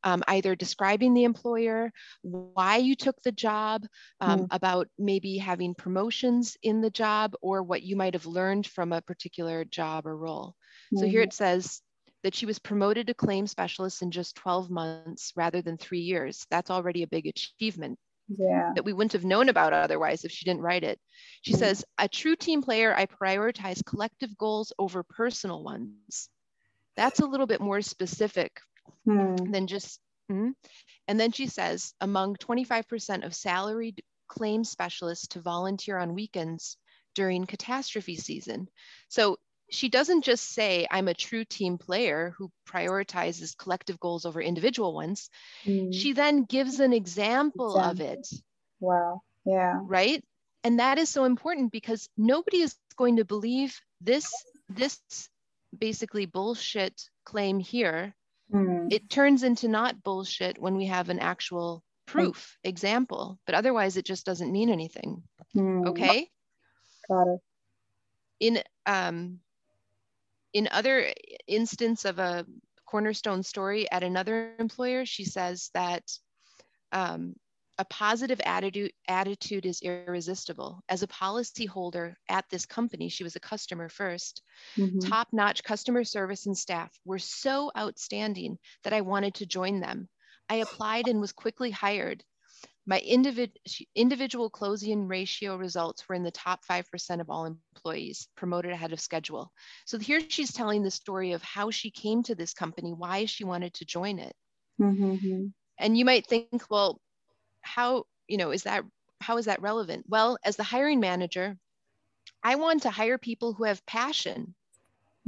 B: um, either describing the employer, why you took the job, um, mm. about maybe having promotions in the job, or what you might have learned from a particular job or role. Mm. So here mm-hmm. it says that she was promoted to claim specialist in just 12 months rather than three years. That's already a big achievement
C: yeah.
B: that we wouldn't have known about otherwise if she didn't write it. She mm-hmm. says, a true team player, I prioritize collective goals over personal ones. That's a little bit more specific mm. than just, mm. and then she says, among 25% of salaried claim specialists to volunteer on weekends during catastrophe season. So she doesn't just say i'm a true team player who prioritizes collective goals over individual ones. Mm. she then gives an example, example. of it.
C: Wow. Yeah.
B: Right? And that is so important because nobody is going to believe this this basically bullshit claim here. Mm. it turns into not bullshit when we have an actual proof mm. example but otherwise it just doesn't mean anything. Mm. okay?
C: Got it.
B: In um in other instance of a cornerstone story at another employer, she says that um, a positive attitude, attitude is irresistible. As a policy holder at this company, she was a customer 1st mm-hmm. top notch customer service and staff were so outstanding that I wanted to join them. I applied and was quickly hired. My individ individual closing ratio results were in the top 5% of all employees promoted ahead of schedule. So here she's telling the story of how she came to this company, why she wanted to join it. Mm-hmm. And you might think, well, how, you know, is that, how is that relevant? Well, as the hiring manager, I want to hire people who have passion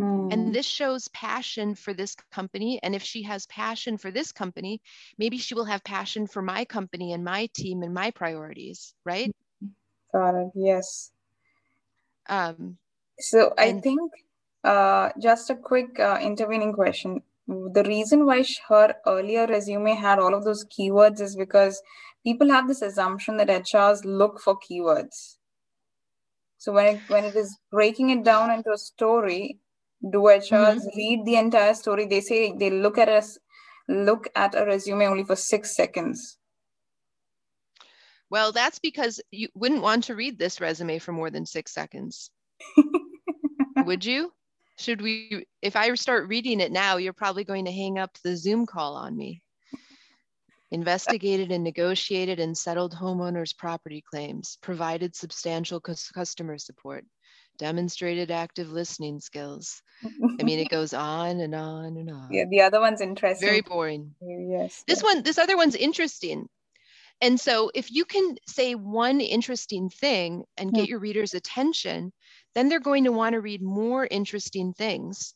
B: and hmm. this shows passion for this company. And if she has passion for this company, maybe she will have passion for my company and my team and my priorities, right?
C: Got it. Yes. Um, so I and- think uh, just a quick uh, intervening question. The reason why her earlier resume had all of those keywords is because people have this assumption that HRs look for keywords. So when it, when it is breaking it down into a story, do HRs mm-hmm. read the entire story? They say they look at us, look at a resume only for six seconds.
B: Well, that's because you wouldn't want to read this resume for more than six seconds. Would you? Should we, if I start reading it now, you're probably going to hang up the Zoom call on me. Investigated and negotiated and settled homeowners' property claims, provided substantial customer support, demonstrated active listening skills. I mean, it goes on and on and on.
C: Yeah, the other one's interesting.
B: Very boring.
C: Yes.
B: This
C: yes.
B: one, this other one's interesting. And so if you can say one interesting thing and get hmm. your reader's attention, then they're going to want to read more interesting things.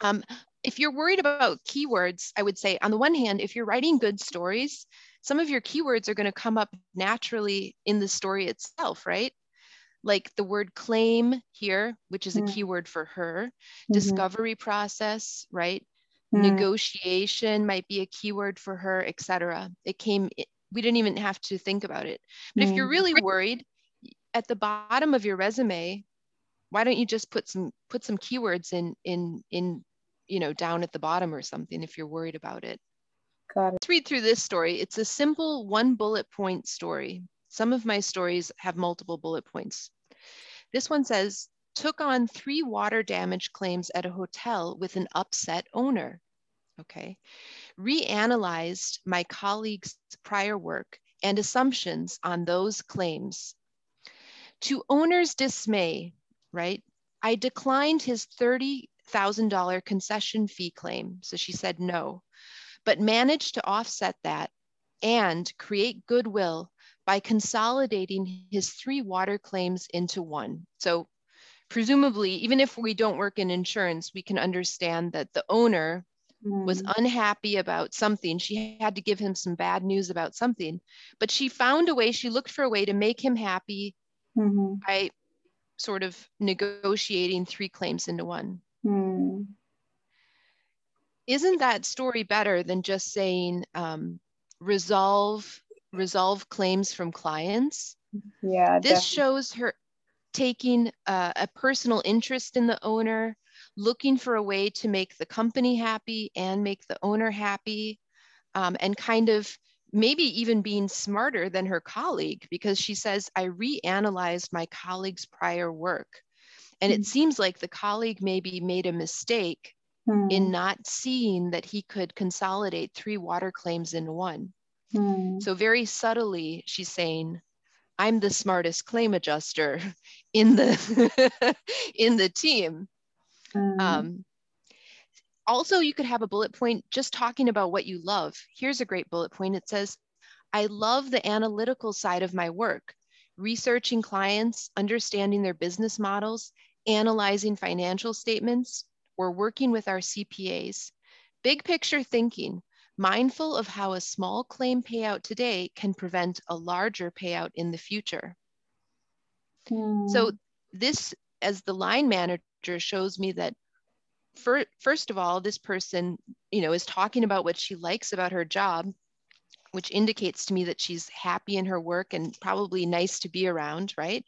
B: Um, if you're worried about keywords, I would say on the one hand, if you're writing good stories, some of your keywords are going to come up naturally in the story itself, right? Like the word claim here, which is a mm. keyword for her, mm-hmm. discovery process, right? Mm. Negotiation might be a keyword for her, etc. It came, we didn't even have to think about it. But mm. if you're really worried, at the bottom of your resume, why don't you just put some put some keywords in in in you know down at the bottom or something if you're worried about it.
C: Got it.
B: Let's read through this story. It's a simple one bullet point story. Some of my stories have multiple bullet points. This one says, took on three water damage claims at a hotel with an upset owner. Okay. Reanalyzed my colleague's prior work and assumptions on those claims. To owner's dismay, right? I declined his $30,000 concession fee claim. So she said no, but managed to offset that and create goodwill by consolidating his three water claims into one. So presumably, even if we don't work in insurance, we can understand that the owner was unhappy about something. She had to give him some bad news about something, but she found a way, she looked for a way to make him happy
C: Mm-hmm.
B: by sort of negotiating three claims into one.
C: Mm.
B: Isn't that story better than just saying um, resolve resolve claims from clients?
C: Yeah.
B: This shows her taking uh, a personal interest in the owner, looking for a way to make the company happy and make the owner happy, um, and kind of maybe even being smarter than her colleague because she says, I reanalyzed my colleague's prior work. And it
C: Mm.
B: seems like the colleague maybe made a mistake
C: Mm.
B: in not seeing that he could consolidate three water claims into one.
C: Mm.
B: So very subtly, she's saying, I'm the smartest claim adjuster in the in the team.
C: Mm.
B: Um, also, you could have a bullet point just talking about what you love. Here's a great bullet point. It says, I love the analytical side of my work, researching clients, understanding their business models, analyzing financial statements, or working with our CPAs. Big picture thinking, mindful of how a small claim payout today can prevent a larger payout in the future.
C: Mm.
B: So this, as the line manager, shows me that fir- first of all, this person, you know, is talking about what she likes about her job, which indicates to me that she's happy in her work and probably nice to be around, right?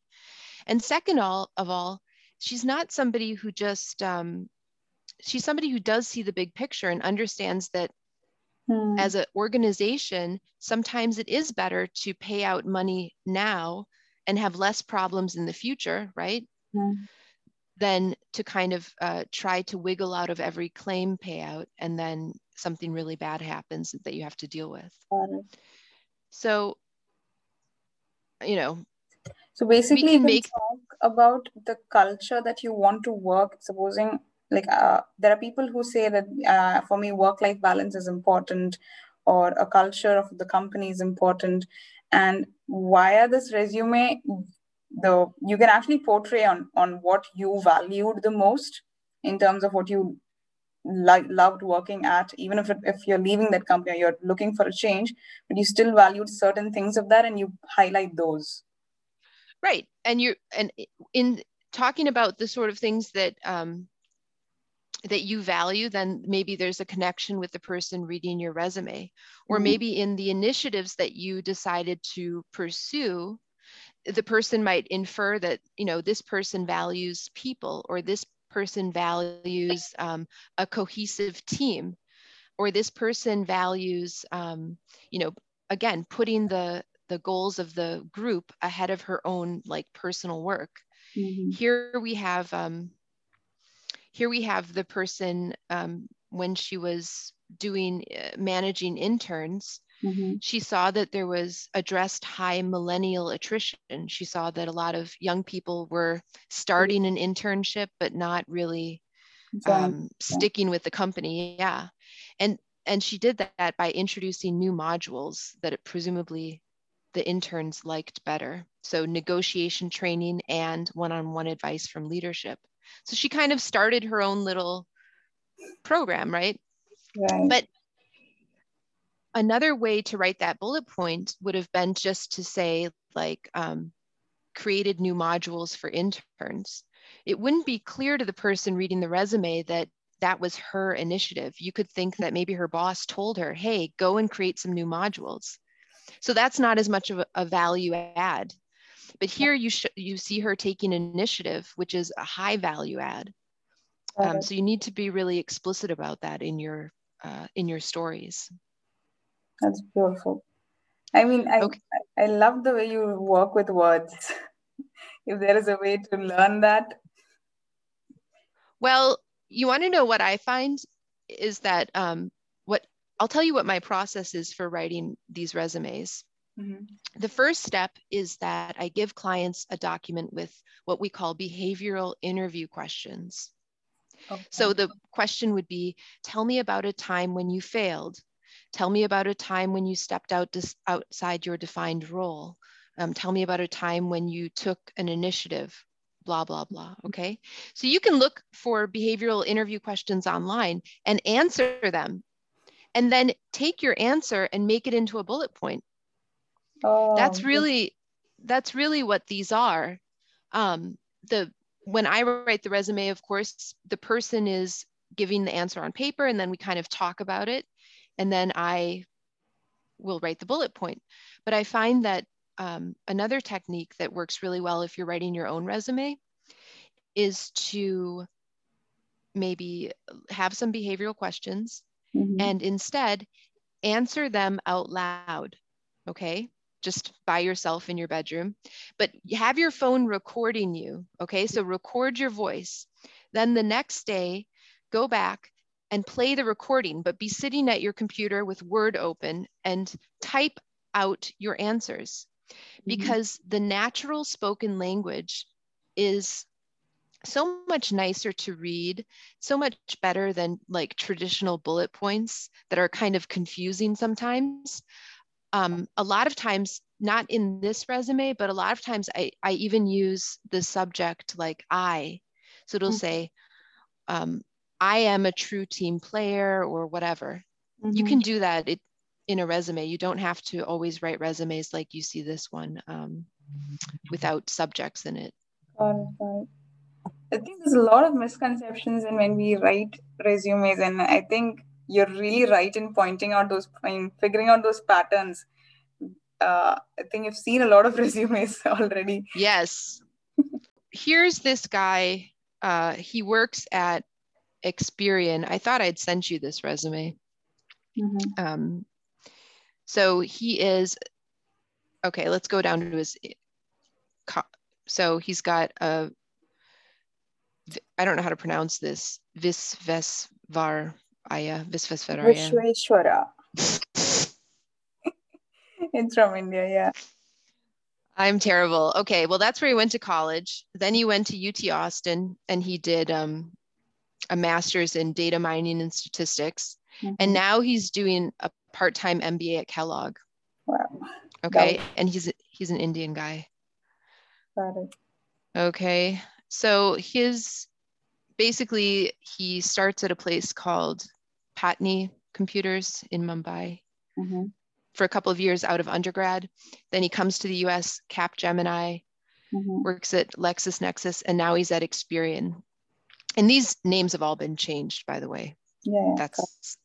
B: And second all of all, she's not somebody who just um, she's somebody who does see the big picture and understands that
C: Mm.
B: as an organization, sometimes it is better to pay out money now and have less problems in the future, right?
C: Mm.
B: Than to kind of uh, try to wiggle out of every claim payout and then something really bad happens that you have to deal with. So, you know,
C: So basically,
B: can
C: can
B: make-
C: talk about the culture that you want to work. Supposing, like, uh, there are people who say that uh, for me, work-life balance is important, or a culture of the company is important. And via this resume, the you can actually portray on on what you valued the most in terms of what you like loved working at even if it, if you're leaving that company or you're looking for a change but you still valued certain things of that and you highlight those
B: right. And you're, and in talking about the sort of things that, um, that you value, then maybe there's a connection with the person reading your resume, or
C: Mhm.
B: maybe in the initiatives that you decided to pursue, the person might infer that you know this person values people, or this person values um, a cohesive team, or this person values, um, you know, again putting the the goals of the group ahead of her own like personal work
C: Mhm.
B: here we have um, here we have the person um, when she was doing uh, managing interns
C: Mhm.
B: she saw that there was addressed high millennial attrition. She saw that a lot of young people were starting an internship but not really um, sticking with the company. Yeah. And and she did that by introducing new modules that it presumably the interns liked better. So negotiation training and one-on-one advice from leadership so she kind of started her own little program right?
C: Right.
B: but another way to write that bullet point would have been just to say like um, created new modules for interns. It wouldn't be clear to the person reading the resume that that was her initiative. You could think that maybe her boss told her hey go and create some new modules. So that's not as much of a, a value add but here you sh- you see her taking initiative which is a high value add um, so you need to be really explicit about that in your uh, in your stories
C: That's beautiful. I mean, I,
B: Okay.
C: I I love the way you work with words. if there is a way to learn that,
B: Well, you want to know what I find is that um, what I'll tell you what my process is for writing these resumes.
C: Mhm.
B: The first step is that I give clients a document with what we call behavioral interview questions.
C: Okay.
B: So the question would be Tell me about a time when you failed. Tell me about a time when you stepped out dis- outside your defined role. Um, tell me about a time when you took an initiative. blah, blah, blah. Okay. So you can look for behavioral interview questions online and answer them. And then take your answer and make it into a bullet point.
C: Oh,
B: That's really, that's really what these are. Um, the when I write the resume, of course, the person is giving the answer on paper and then we kind of talk about it. And then I will write the bullet point. But I find that um, another technique that works really well if you're writing your own resume is to maybe have some behavioral questions
C: Mhm.
B: and instead answer them out loud. Okay. Just by yourself in your bedroom, but have your phone recording you. Okay. So record your voice. Then the next day, go back and play the recording, but be sitting at your computer with Word open and type out your answers mm-hmm. because the natural spoken language is so much nicer to read, so much better than like traditional bullet points that are kind of confusing sometimes. Um, a lot of times, not in this resume, but a lot of times I, I even use the subject like I. So it'll
C: Mhm.
B: say, um, I am a true team player or whatever. You
C: Mhm.
B: can do that it, in a resume. You don't have to always write resumes like you see this one um, without subjects in it.
C: Got it, got it. I think there's a lot of misconceptions in when we write resumes, and I think you're really right in pointing out those, in figuring out those patterns. Uh, I think I've seen a lot of resumes already.
B: Yes. Here's this guy. Uh, he works at Experian. I thought I'd sent you this resume.
C: Mhm.
B: Um, so he is, okay, let's go down to his, so he's got a, I don't know how to pronounce this, Visvesvaraya, Visvesvaraya.
C: Vishweshwara. It's from India, yeah.
B: I'm terrible. Okay, well, that's where he went to college. Then he went to UT Austin and he did um, a master's in data mining and statistics. And
C: Mhm.
B: now he's doing a part-time MBA at Kellogg.
C: Wow,
B: Okay, and he's he's an Indian guy.
C: got it.
B: Okay, so his basically he starts at a place called Patni Computers in Mumbai
C: Mhm.
B: for a couple of years out of undergrad. Then he comes to the US, Capgemini,
C: Mhm.
B: works at LexisNexis, and now he's at Experian. And these names have all been changed, by the way.
C: Yeah, yeah, got it.
B: That's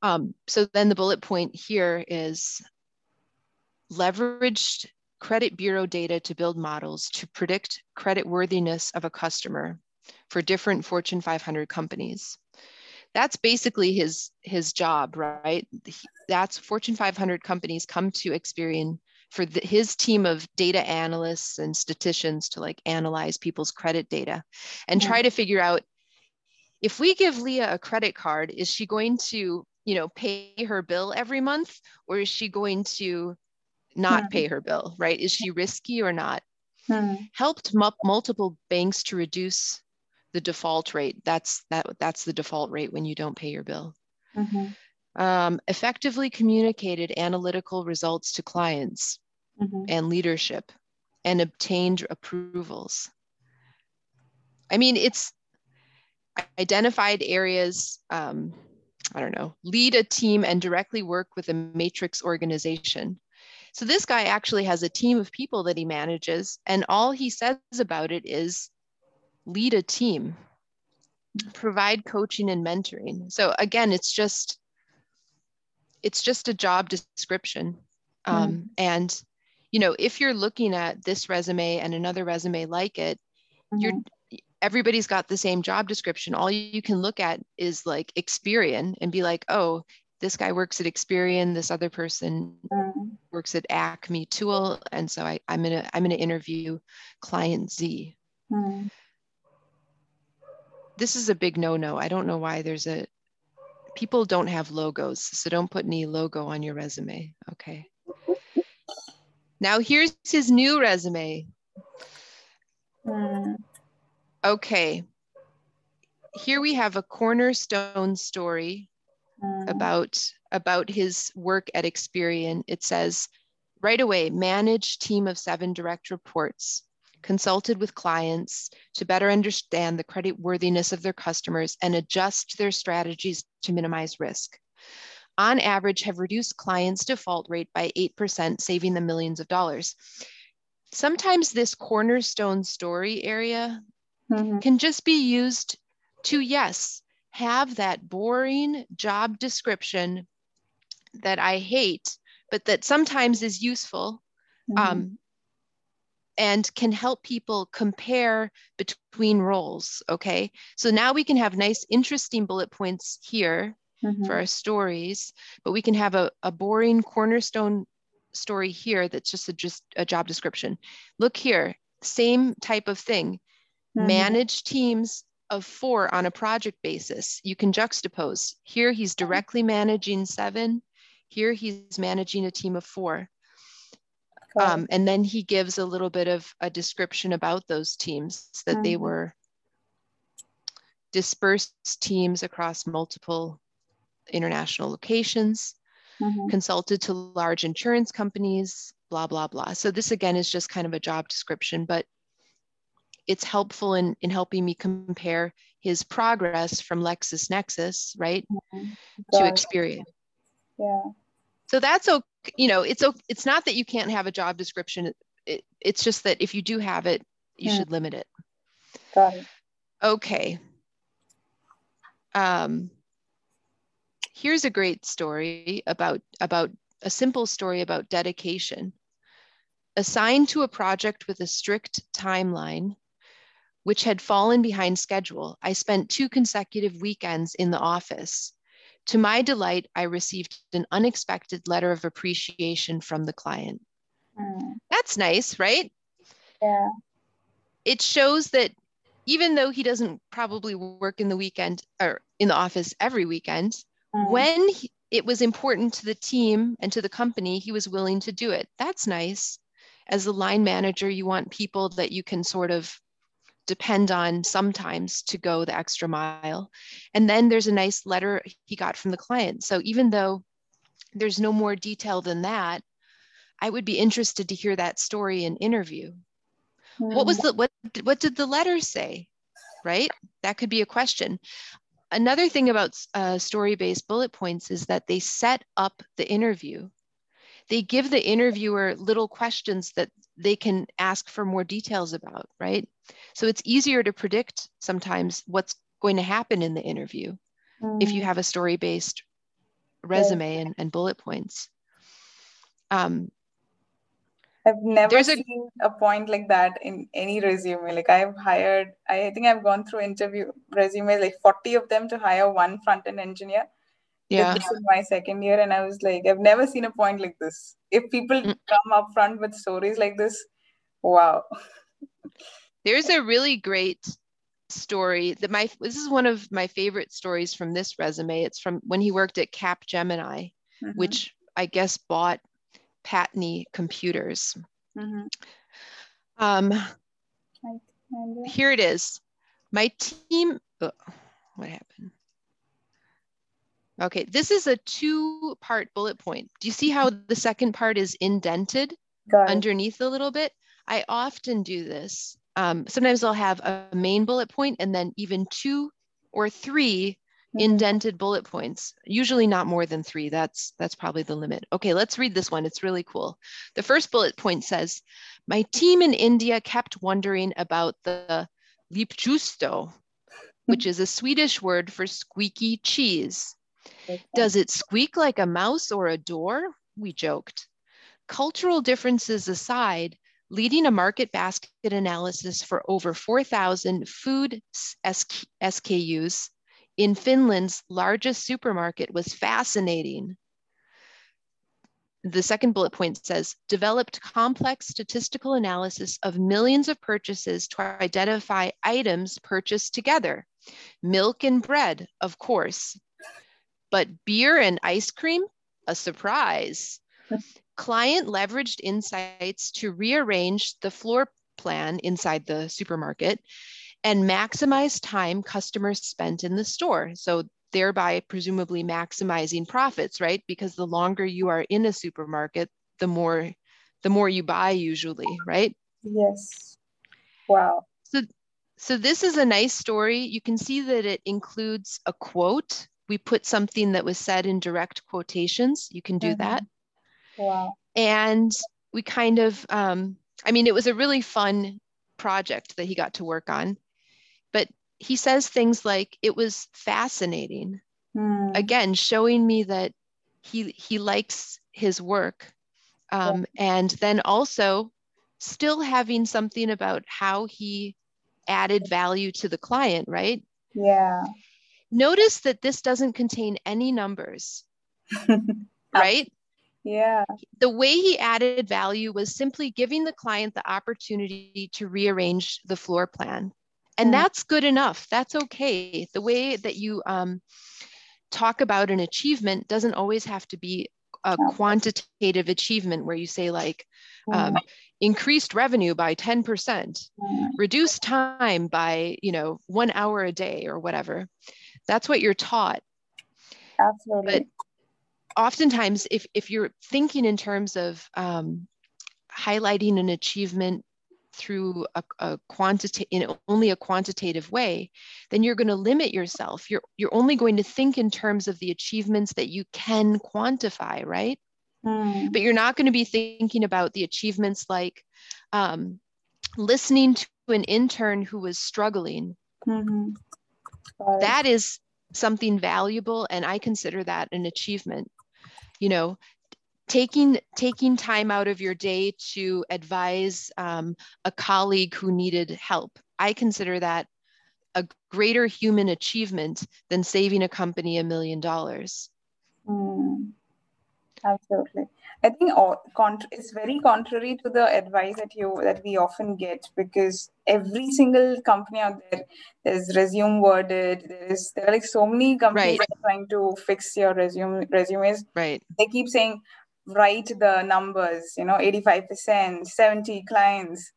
B: um, so then the bullet point here is leveraged credit bureau data to build models to predict credit worthiness of a customer for different Fortune 500 companies. That's basically his his job, right? That's Fortune 500 companies come to Experian for the, his team of data analysts and statisticians to like analyze people's credit data and
C: Mhm.
B: try to figure out if we give Leah a credit card, is she going to, you know, pay her bill every month or is she going to not
C: Hmm.
B: pay her bill, right? Is she risky or not?
C: Hmm.
B: Helped mu- multiple banks to reduce the default rate. That's that that's the default rate when you don't pay your bill.
C: Mhm.
B: Um, effectively communicated analytical results to clients
C: Mhm.
B: and leadership and obtained approvals. I mean, it's identified areas, um, I don't know, lead a team and directly work with a matrix organization. So this guy actually has a team of people that he manages, and all he says about it is lead a team, provide coaching and mentoring. So again, it's just it's just a job description. Um, And you know, if you're looking at this resume and another resume like it, you're
C: Mhm.
B: everybody's got the same job description. All you can look at is like Experian and be like, oh, this guy works at Experian, this other person
C: Mhm.
B: works at Acme Tool, and so I, I'm gonna I'm gonna interview client Z. This is a big no-no. I don't know why there's a people don't have logos, so don't put any logo on your resume. Okay. Now here's his new resume.
C: Mhm.
B: Okay. Here we have a cornerstone story
C: Mhm.
B: about about his work at Experian. It says right away, manage team of seven direct reports, consulted with clients to better understand the credit worthiness of their customers and adjust their strategies to minimize risk. On average, have reduced clients' default rate by 8%, saving them millions of dollars. Sometimes this cornerstone story area mm-hmm. can just be used to, yes, have that boring job description that I hate, but that sometimes is useful mm-hmm. um, and can help people compare between roles. Okay. So now we can have nice, interesting bullet points here mm-hmm. for our stories, but we can have a, a boring cornerstone story here that's just a, just a job description. Look here, same type of thing. Mm-hmm. Manage teams of four on a project basis. You can juxtapose. Here he's directly managing seven. Here he's managing a team of four. Um, and then he gives a little bit of a description about those teams that mm-hmm. they were dispersed teams across multiple international locations, mm-hmm. consulted to large insurance companies, blah, blah, blah. So this again is just kind of a job description, but it's helpful in, in helping me compare his progress from LexisNexis, right, mm-hmm. to Experian.
C: Yeah.
B: So that's okay. You know, it's it's not that you can't have a job description. It, it's just that if you do have it, you yeah. should limit it.
C: Got it.
B: Okay. Um, here's a great story about about a simple story about dedication. Assigned to a project with a strict timeline, which had fallen behind schedule, I spent two consecutive weekends in the office. To my delight, I received an unexpected letter of appreciation from the client. Mm. That's nice, right?
C: Yeah.
B: It shows that even though he doesn't probably work in the weekend or in the office every weekend, mm. when he, it was important to the team and to the company, he was willing to do it. That's nice. As a line manager, you want people that you can sort of depend on sometimes to go the extra mile. And then there's a nice letter he got from the client. So even though there's no more detail than that, I would be interested to hear that story in interview. Mm. What was the what what did the letter say? Right? That could be a question. Another thing about uh, story-based bullet points is that they set up the interview. They give the interviewer little questions that they can ask for more details about, right? So it's easier to predict sometimes what's going to happen in the interview mm. if you mm. have a story based resume and, and bullet points. Um,
C: I've never seen a, a, point like that in any resume. Like I've hired, I think I've gone through interview resumes, like 40 of them to hire one front end engineer.
B: Yeah.
C: This is my second year, and I was like, I've never seen a point like this. If people mm. come up front with stories like this, wow.
B: There's a really great story that my this is one of my favorite stories from this resume. It's from when he worked at Capgemini, mm-hmm. which I guess bought Patni computers. Mm-hmm. Um, here it is. My team. Oh, what happened? Okay, this is a two part bullet point. Do you see how the second part is indented underneath a little bit? I often do this um, sometimes I'll have a main bullet point and then even two or 3 mm-hmm. indented bullet points usually not more than three. That's that's probably the limit. Okay let's read this one. It's really cool. The first bullet point says my team in india kept wondering about the leipäjuusto which is a swedish word for squeaky cheese. Does it squeak like a mouse or a door? We joked. Cultural differences aside leading a market basket analysis for over 4,000 food SKUs in Finland's largest supermarket was fascinating. The second bullet point says developed complex statistical analysis of millions of purchases to identify items purchased together. Milk and bread, of course, but beer and ice cream, a surprise client leveraged insights to rearrange the floor plan inside the supermarket and maximize time customers spent in the store. So thereby presumably maximizing profits, right? Because the longer you are in a supermarket, the more the more you buy usually, right?
C: Yes. Wow.
B: So, so this is a nice story. You can see that it includes a quote. We put something that was said in direct quotations. You can do mm-hmm. that.
C: Wow.
B: And we kind of, um, I mean, it was a really fun project that he got to work on. But he says things like, it was fascinating. Mm. Again, showing me that he he likes his work. Um, yeah. And then also still having something about how he added value to the client, right?
C: Yeah.
B: Notice that this doesn't contain any numbers, right?
C: Yeah.
B: The way he added value was simply giving the client the opportunity to rearrange the floor plan. And mm. that's good enough. That's okay. The way that you um, talk about an achievement doesn't always have to be a quantitative achievement where you say like um, increased revenue by 10% reduced time by you know one hour a day or whatever that's what you're taught
C: absolutely
B: but oftentimes if, if you're thinking in terms of um, highlighting an achievement through a, a quantity in only a quantitative way then you're going to limit yourself you're you're only going to think in terms of the achievements that you can quantify right mm. but you're not going to be thinking about the achievements like um, listening to an intern who was struggling mm-hmm. that is something valuable and i consider that an achievement you know taking taking time out of your day to advise um, a colleague who needed help. I consider that a greater human achievement than saving a company a million dollars.
C: Mm, absolutely i think all, it's very contrary to the advice that you that we often get because every single company out there there's resume worded there's there are like so many companies right. trying to fix your resume resumes
B: right
C: they keep saying write the numbers, you know, 85%, 70 clients.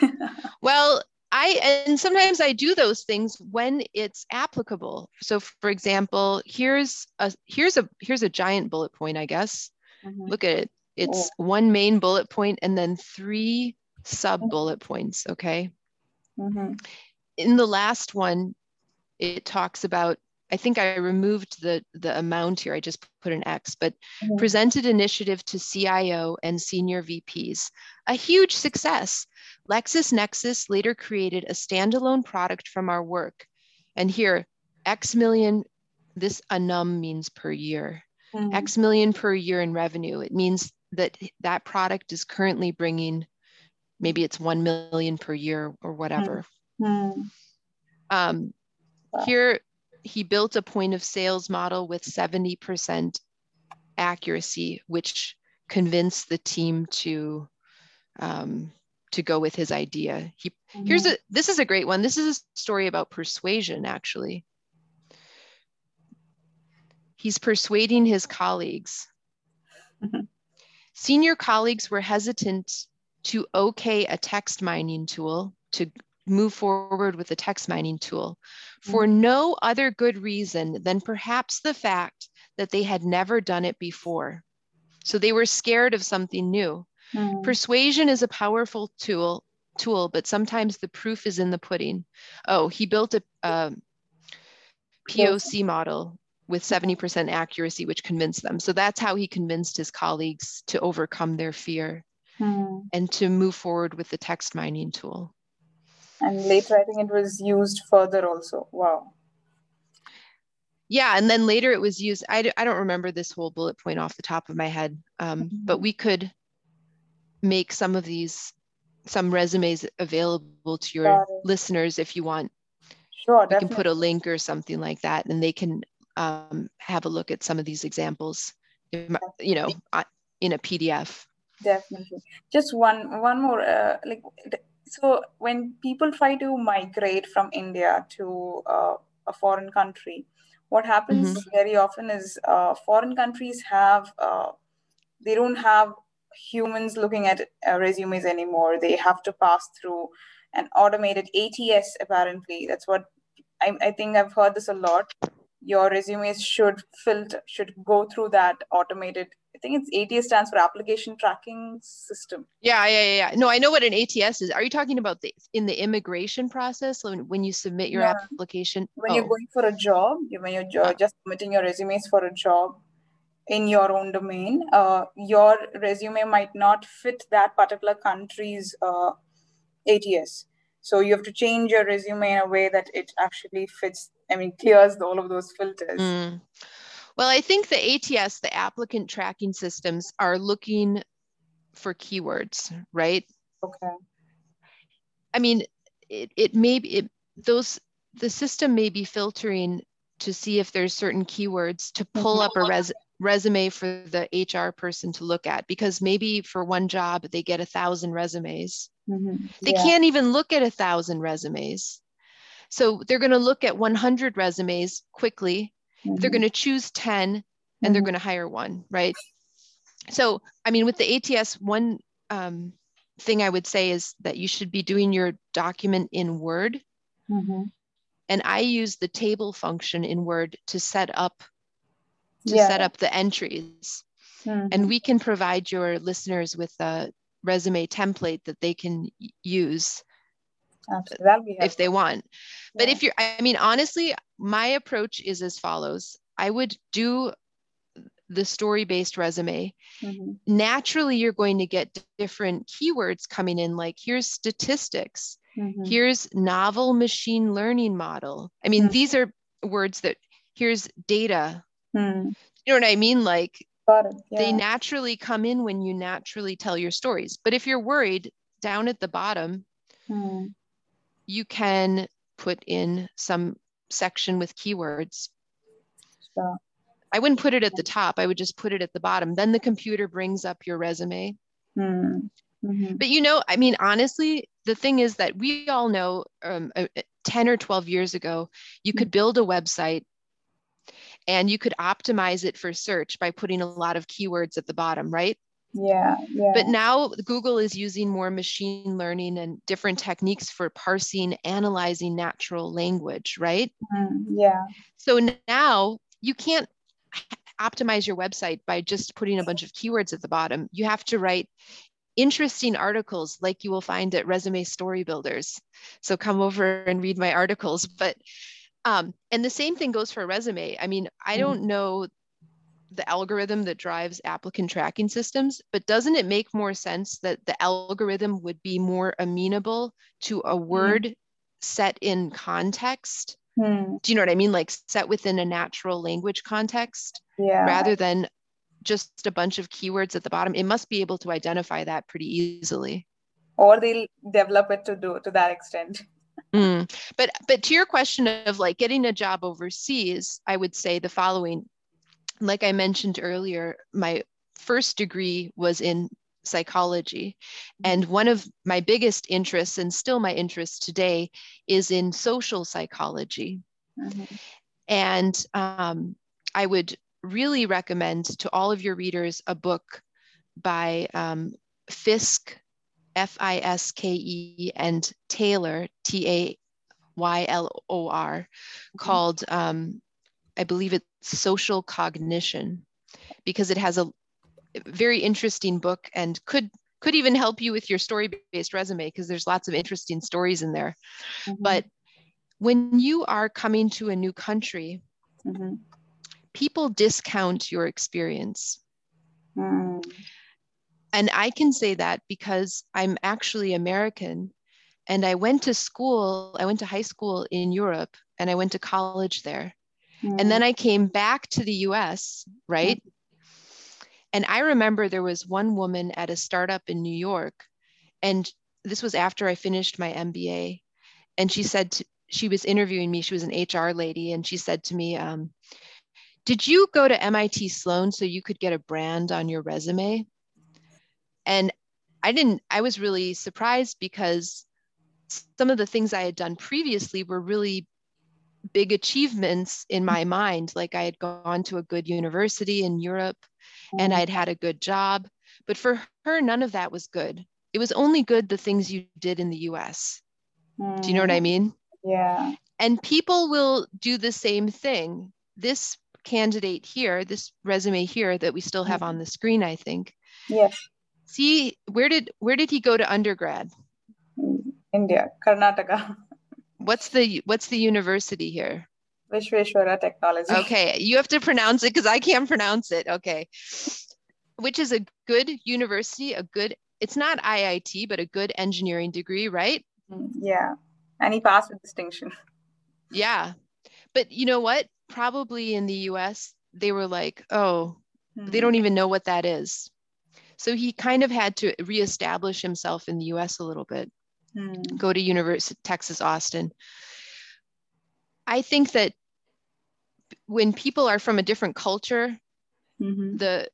B: well, I and sometimes I do those things when it's applicable. So for example, here's a here's a here's a giant bullet point, I guess. Mm-hmm. Look at it. It's oh. one main bullet point and then three sub mm-hmm. bullet points, okay? Mm-hmm. In the last one, it talks about I think I removed the, the amount here. I just put an X, but mm-hmm. presented initiative to CIO and senior VPs. A huge success. LexisNexis later created a standalone product from our work. And here, X million, this a num means per year. Mm-hmm. X million per year in revenue. It means that that product is currently bringing, maybe it's 1 million per year or whatever. Mm-hmm. Um, here, he built a point of sales model with 70% accuracy, which convinced the team to um, to go with his idea. He mm-hmm. here's a this is a great one. This is a story about persuasion, actually. He's persuading his colleagues. Mm-hmm. Senior colleagues were hesitant to okay a text mining tool to move forward with the text mining tool for mm-hmm. no other good reason than perhaps the fact that they had never done it before. So they were scared of something new. Mm. Persuasion is a powerful tool, tool, but sometimes the proof is in the pudding. Oh, he built a, a POC model with 70% accuracy, which convinced them. So that's how he convinced his colleagues to overcome their fear mm. and to move forward with the text mining tool
C: and later i think it was used further also wow
B: yeah and then later it was used i, I don't remember this whole bullet point off the top of my head um, mm-hmm. but we could make some of these some resumes available to your listeners if you want
C: sure
B: we can put a link or something like that and they can um, have a look at some of these examples you know in a pdf
C: definitely just one one more uh, like so when people try to migrate from India to uh, a foreign country, what happens mm-hmm. very often is uh, foreign countries have uh, they don't have humans looking at uh, resumes anymore. They have to pass through an automated ATS. Apparently, that's what I, I think I've heard this a lot. Your resumes should filter should go through that automated I think it's ATS stands for Application Tracking System.
B: Yeah, yeah, yeah. yeah. No, I know what an ATS is. Are you talking about the in the immigration process when, when you submit your
C: Yeah.
B: application?
C: When
B: Oh,
C: you're going for a job, when you're jo-
B: Ah.
C: just submitting your resumes for a job in your own domain, uh, your resume might not fit that particular country's uh, ATS. So you have to change your resume in a way that it actually fits. I mean, clears all of those filters.
B: Mm. Well, I think the ATS, the applicant tracking systems, are looking for keywords, right?
C: Okay.
B: I mean, it, it may be it, those the system may be filtering to see if there's certain keywords to pull
C: Mhm.
B: up a res, resume for the HR person to look at because maybe for one job they get a thousand resumes.
C: Mhm.
B: They
C: Yeah.
B: can't even look at a thousand resumes. So they're going to look at 100 resumes quickly they're
C: Mhm.
B: going to choose 10 and they're
C: Mhm.
B: going to hire one right so i mean with the ats one um, thing i would say is that you should be doing your document in word
C: Mhm.
B: and i use the table function in word to set up to
C: Yeah.
B: set up the entries
C: Mhm.
B: and we can provide your listeners with a resume template that they can use
C: Absolutely.
B: If they want but
C: Yeah.
B: if you're i mean honestly my approach is as follows i would do the story based resume
C: Mhm.
B: naturally you're going to get different keywords coming in like here's statistics
C: Mhm.
B: here's novel machine learning model i mean
C: Mhm.
B: these are words that here's data
C: Mhm.
B: you know what i mean like
C: it.
B: they naturally come in when you naturally tell your stories but if you're worried down at the bottom
C: Mhm.
B: you can put in some section with keywords
C: Sure.
B: I wouldn't put it at the top. I would just put it at the bottom. Then the computer brings up your resume.
C: Mhm. Mhm.
B: But you know, I mean, honestly, the thing is that we all know um, uh, uh, 10 or 12 years ago, you could build a website and you could optimize it for search by putting a lot of keywords at the bottom, right?
C: Yeah. Yeah.
B: But now Google is using more machine learning and different techniques for parsing, analyzing natural language, right?
C: Mhm. Yeah.
B: So now you can't optimize your website by just putting a bunch of keywords at the bottom. You have to write interesting articles like you will find at Resume Story Builders. So come over and read my articles. But um, and the same thing goes for a resume. I mean, I
C: Mhm.
B: don't know the algorithm that drives applicant tracking systems, but doesn't it make more sense that the algorithm would be more amenable to a word set in context?
C: Hmm.
B: do you know what I mean? Like set within a natural language context
C: Yeah.
B: rather than just a bunch of keywords at the bottom. It must be able to identify that pretty easily.
C: or they'll develop it to do to that extent.
B: Mm. But but to your question of like getting a job overseas, I would say the following. Like I mentioned earlier, my first degree was in psychology. And one of my biggest interests, and still my interest today, is in social psychology.
C: Mhm.
B: And um, I would really recommend to all of your readers a book by um, Fiske, F I S K E, and Taylor, T A Y L O R, called, um, I believe it's Social Cognition, because it has a very interesting book and could could even help you with your story based resume because there's lots of interesting stories in there
C: Mhm.
B: but when you are coming to a new country
C: Mhm.
B: people discount your experience.
C: Hmm.
B: And I can say that because I'm actually American and I went to school, I went to high school in Europe and I went to college there. And then I came back to the US, right? And I remember there was one woman at a startup in New York, and this was after I finished my MBA. And she said, to, she was interviewing me, she was an HR lady, and she said to me, um, Did you go to MIT Sloan so you could get a brand on your resume? And I didn't, I was really surprised because some of the things I had done previously were really big achievements in my mind. Like I had gone to a good university in Europe and mm-hmm. I'd had a good job. But for her, none of that was good. It was only good the things you did in the US. Do you know what I mm-hmm. mean?
C: Yeah.
B: And people will do the same thing. This candidate here, this resume here that we still have mm-hmm. on the screen, I think.
C: Yes.
B: See, where did where did he go to undergrad?
C: India, Karnataka.
B: What's the what's the university here?
C: Vishveshwara Technology.
B: Okay, you have to pronounce it because I can't pronounce it. Okay. Which is a good university, a good it's not IIT, but a good engineering degree, right?
C: Yeah. And he passed with distinction.
B: Yeah. But you know what? Probably in the US, they were like, oh,
C: Hmm.
B: they don't even know what that is. So he kind of had to reestablish himself in the US a little bit,
C: Hmm.
B: go to University Texas Austin. I think that when people are from a different culture,
C: Mhm.
B: the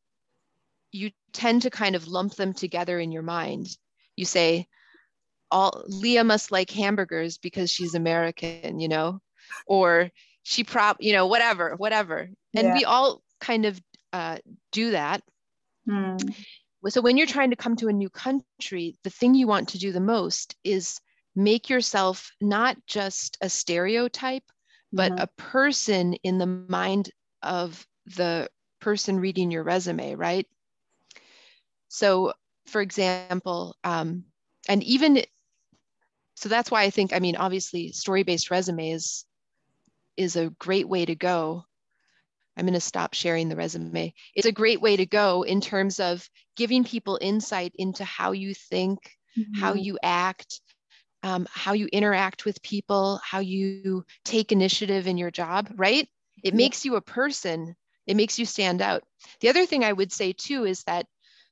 B: you tend to kind of lump them together in your mind. You say, all Leah must like hamburgers because she's American, you know, or she prop, you know, whatever, whatever. And
C: Yeah.
B: we all kind of uh, do that.
C: Hmm.
B: So when you're trying to come to a new country, the thing you want to do the most is make yourself not just a stereotype, but
C: Mhm.
B: a person in the mind of the person reading your resume, right? So, for example, um, and even so that's why I think, I mean, obviously, story-based resume is is a great way to go. I'm going to stop sharing the resume. It's a great way to go in terms of giving people insight into how you think, how
C: Mhm.
B: you act, um, how you interact with people, how you take initiative in your job, right? It makes you a person, it makes you stand out. The other thing I would say too is that,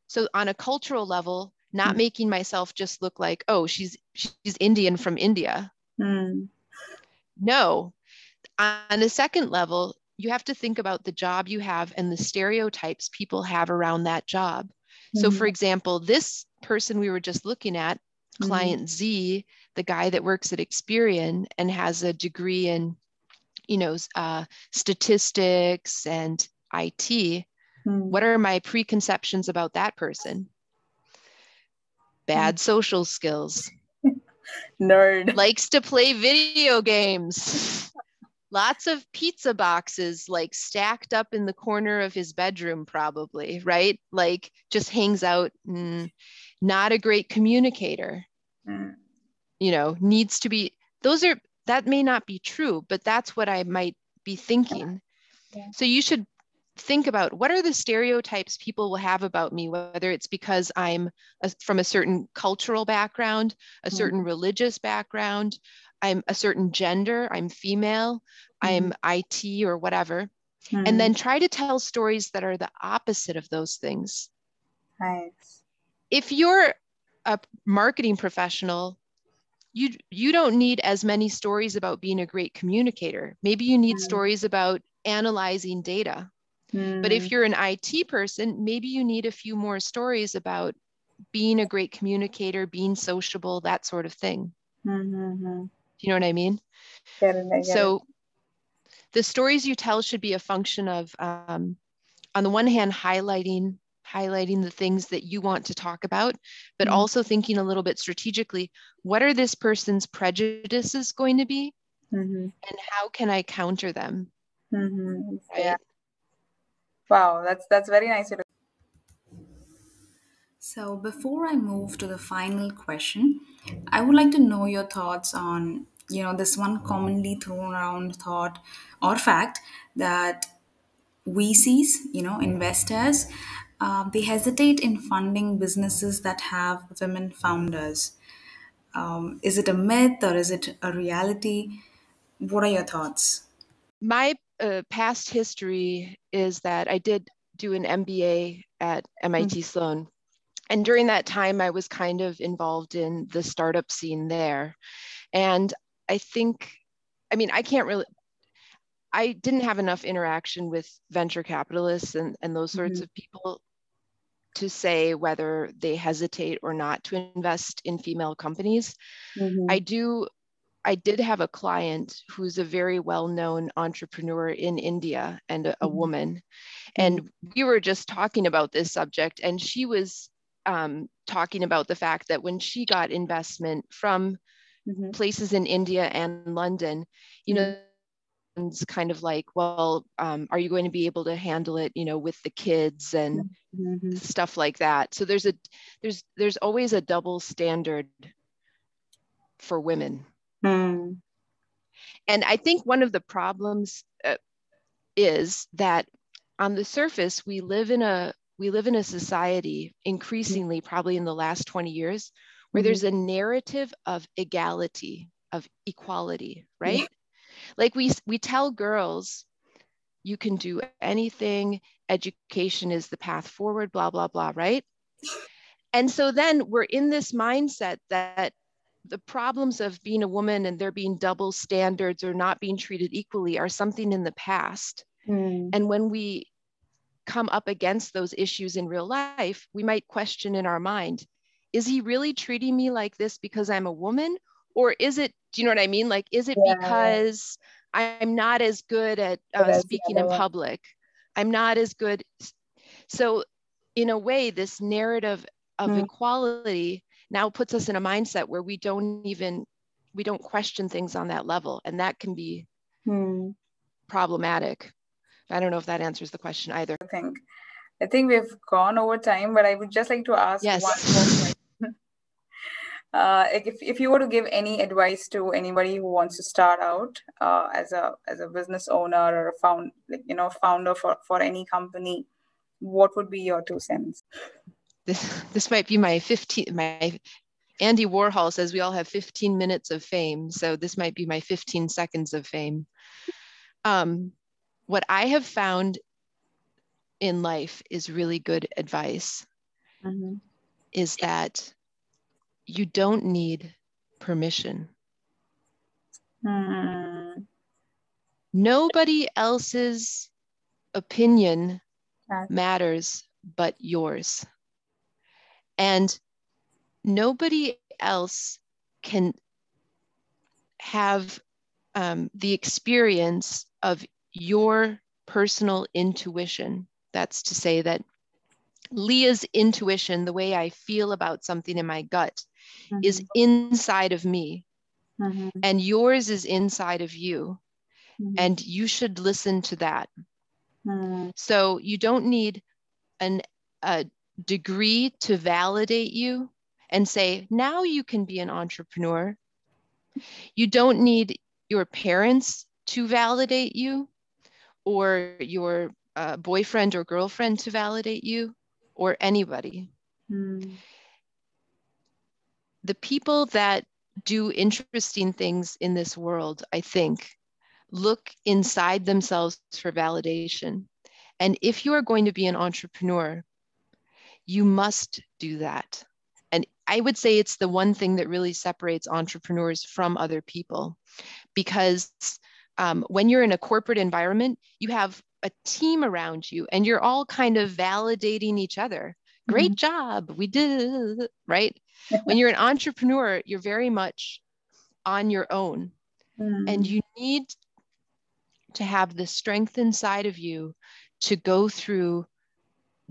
B: so on a cultural level, not
C: Mhm.
B: making myself just look like, oh, she's she's Indian from India.
C: Hmm.
B: No. On a second level, you have to think about the job you have and the stereotypes people have around that job. So,
C: Mhm.
B: for example, this person we were just looking at,
C: Mhm.
B: client Z, the guy that works at Experian and has a degree in, you know, uh, statistics and IT.
C: Hmm.
B: What are my preconceptions about that person? Bad social skills,
C: Nerd.
B: likes to play video games. Lots of pizza boxes like stacked up in the corner of his bedroom, probably, right? Like just hangs out, mm, not a great communicator.
C: Hmm.
B: you know needs to be those are that may not be true but that's what i might be thinking
C: Yeah.
B: so you should think about what are the stereotypes people will have about me whether it's because i'm a, from a certain cultural background a
C: Mhm.
B: certain religious background i'm a certain gender i'm female i'm it or whatever
C: Hmm.
B: and then try to tell stories that are the opposite of those things
C: nice.
B: if you're a marketing professional you you don't need as many stories about being a great communicator maybe you need
C: Mm.
B: stories about analyzing data but if you're an IT person maybe you need a few more stories about being a great communicator being sociable that sort of thing
C: Hmm, hmm, hmm.
B: do you know what i mean
C: Get it, I get it.
B: so the stories you tell should be a function of um, on the one hand highlighting highlighting the things that you want to talk about but
C: Mhm.
B: also thinking a little bit strategically what are this person's prejudices going to be
C: Mhm.
B: and how can i counter them
C: Mhm.
B: right
C: Yeah. Wow, that's that's very nice.
A: So, before I move to the final question, I would like to know your thoughts on, you know, this one commonly thrown around thought or fact that VCs, you know, investors, uh, they hesitate in funding businesses that have women founders. Um, is it a myth or is it a reality? What are your thoughts?
B: my uh, past history is that i did do an mba at mit sloan and during that time i was kind of involved in the startup scene there and i think i mean i can't really i didn't have enough interaction with venture capitalists and, and those sorts
C: Mhm.
B: of people to say whether they hesitate or not to invest in female companies
C: Mhm.
B: i do i did have a client who's a very well-known entrepreneur in india and a, a
C: Mhm.
B: woman and we were just talking about this subject and she was um, talking about the fact that when she got investment from
C: Mhm.
B: places in india and london you know it's kind of like well um, are you going to be able to handle it you know with the kids and mm-hmm. stuff like that so there's a there's there's always a double standard for women mm. and i think one of the problems uh, is that on the surface we live in a we live in a society increasingly probably in the last 20 years where mm-hmm. there's a narrative of equality of equality right yeah. like we we tell girls you can do anything education is the path forward blah blah blah right and so then we're in this mindset that the problems of being a woman and there being double standards or not being treated equally are something in the past mm. and when we come up against those issues in real life we might question in our mind is he really treating me like this because i'm a woman or is it do you know what i mean like is it yeah. because i'm not as good at uh, speaking in public i'm not as good so in a way this narrative of mm. equality now puts us in a mindset where we don't even we don't question things on that level and that can be mm. problematic i don't know if that answers the question either
C: i think i think we've gone over time but i would just like to ask
B: yes.
C: one question uh, if, if you were to give any advice to anybody who wants to start out uh, as a as a business owner or a found like you know founder for, for any company what would be your two cents
B: this this might be my 15 my andy warhol says we all have 15 minutes of fame so this might be my 15 seconds of fame um, what i have found in life is really good advice mm-hmm. is that you don't need permission. Mm. Nobody else's opinion matters but yours. And nobody else can have um, the experience of your personal intuition. That's to say that Leah's intuition, the way I feel about something in my gut, mm-hmm. is inside of me mm-hmm. and yours is inside of you mm-hmm. and you should listen to that mm-hmm. so you don't need an a degree to validate you and say now you can be an entrepreneur you don't need your parents to validate you or your uh, boyfriend or girlfriend to validate you or anybody mm the people that do interesting things in this world, I think, look inside themselves for validation. And if you are going to be an entrepreneur, you must do that. And I would say it's the one thing that really separates entrepreneurs from other people because um, when you're in a corporate environment, you have a team around you and you're all kind of validating each other. Great mm-hmm. job, we did, right? when you're an entrepreneur, you're very much on your own. Mm. And you need to have the strength inside of you to go through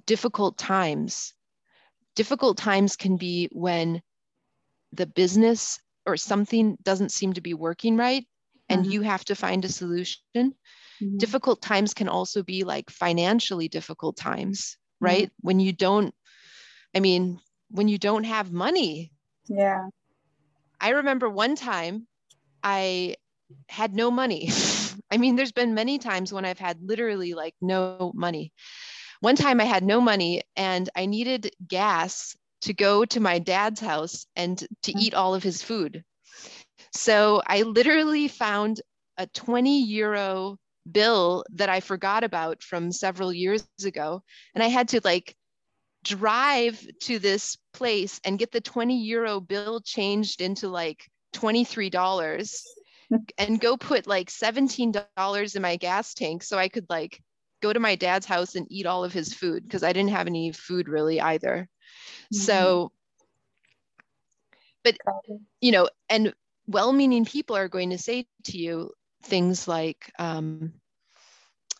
B: difficult times. Difficult times can be when the business or something doesn't seem to be working right and mm-hmm. you have to find a solution. Mm-hmm. Difficult times can also be like financially difficult times, right? Mm-hmm. When you don't, I mean, when you don't have money.
C: Yeah.
B: I remember one time I had no money. I mean, there's been many times when I've had literally like no money. One time I had no money and I needed gas to go to my dad's house and to mm-hmm. eat all of his food. So I literally found a 20 euro bill that I forgot about from several years ago. And I had to like drive to this place and get the 20 euro bill changed into like $23 and go put like $17 in my gas tank so I could like go to my dad's house and eat all of his food because I didn't have any food really either. Mm-hmm. So, but you know, and well meaning people are going to say to you things like, um,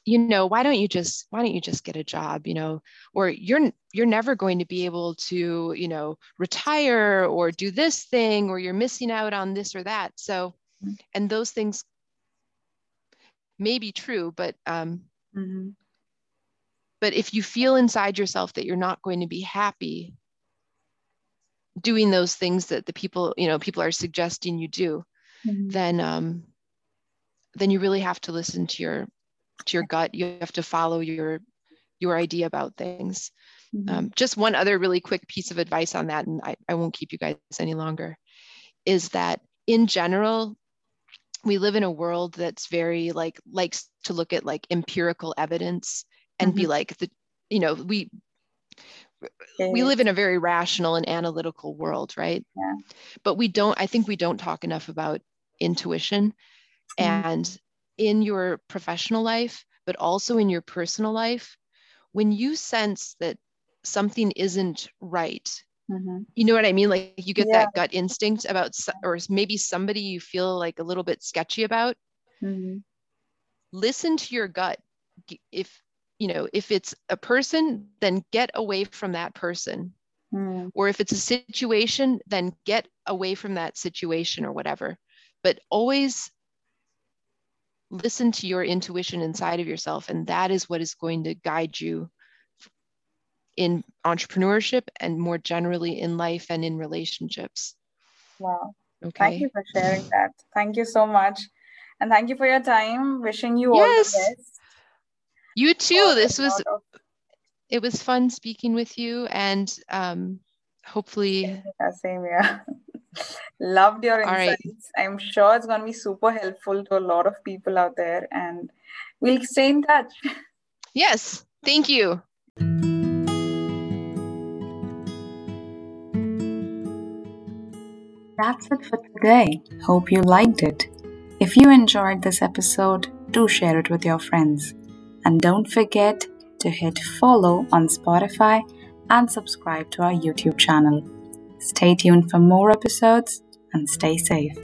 B: you know why don't you just why don't you just get a job you know or you're you're never going to be able to you know retire or do this thing or you're missing out on this or that so mm-hmm. and those things may be true, but um,
C: Mm-hmm.
B: but if you feel inside yourself that you're not going to be happy doing those things that the people you know people are suggesting you do
C: Mm-hmm.
B: then um then you really have to listen to your to your gut you have to follow your your idea about things
C: Mm-hmm.
B: um, just one other really quick piece of advice on that and I, I won't keep you guys any longer is that in general we live in a world that's very like likes to look at like empirical evidence and be like the you know we we live in a very rational and analytical world right
C: Yeah.
B: but we don't i think we don't talk enough about intuition
C: Mhm.
B: and in your professional life but also in your personal life when you sense that something isn't right
C: Mm-hmm.
B: you know what i mean like you get
C: Yeah.
B: that gut instinct about or maybe somebody you feel like a little bit sketchy about
C: Mm-hmm.
B: listen to your gut if you know if it's a person then get away from that person
C: Mm-hmm.
B: or if it's a situation then get away from that situation or whatever but always listen to your intuition inside of yourself and that is what is going to guide you in entrepreneurship and more generally in life and in relationships
C: Wow.
B: okay
C: Thank you for sharing that. Thank you so much. And thank you for your time. Wishing you
B: Yes.
C: all the best.
B: you too this was
C: of-
B: it was fun speaking with you and um hopefully
C: Yeah, same here. Loved your
B: All right.
C: insights. I'm sure it's going to be super helpful to a lot of people out there, and we'll stay in touch.
B: yes thank you
A: That's it for today. Hope you liked it. If you enjoyed this episode, do share it with your friends. And don't forget to hit follow on Spotify and subscribe to our YouTube channel. Stay tuned for more episodes and stay safe.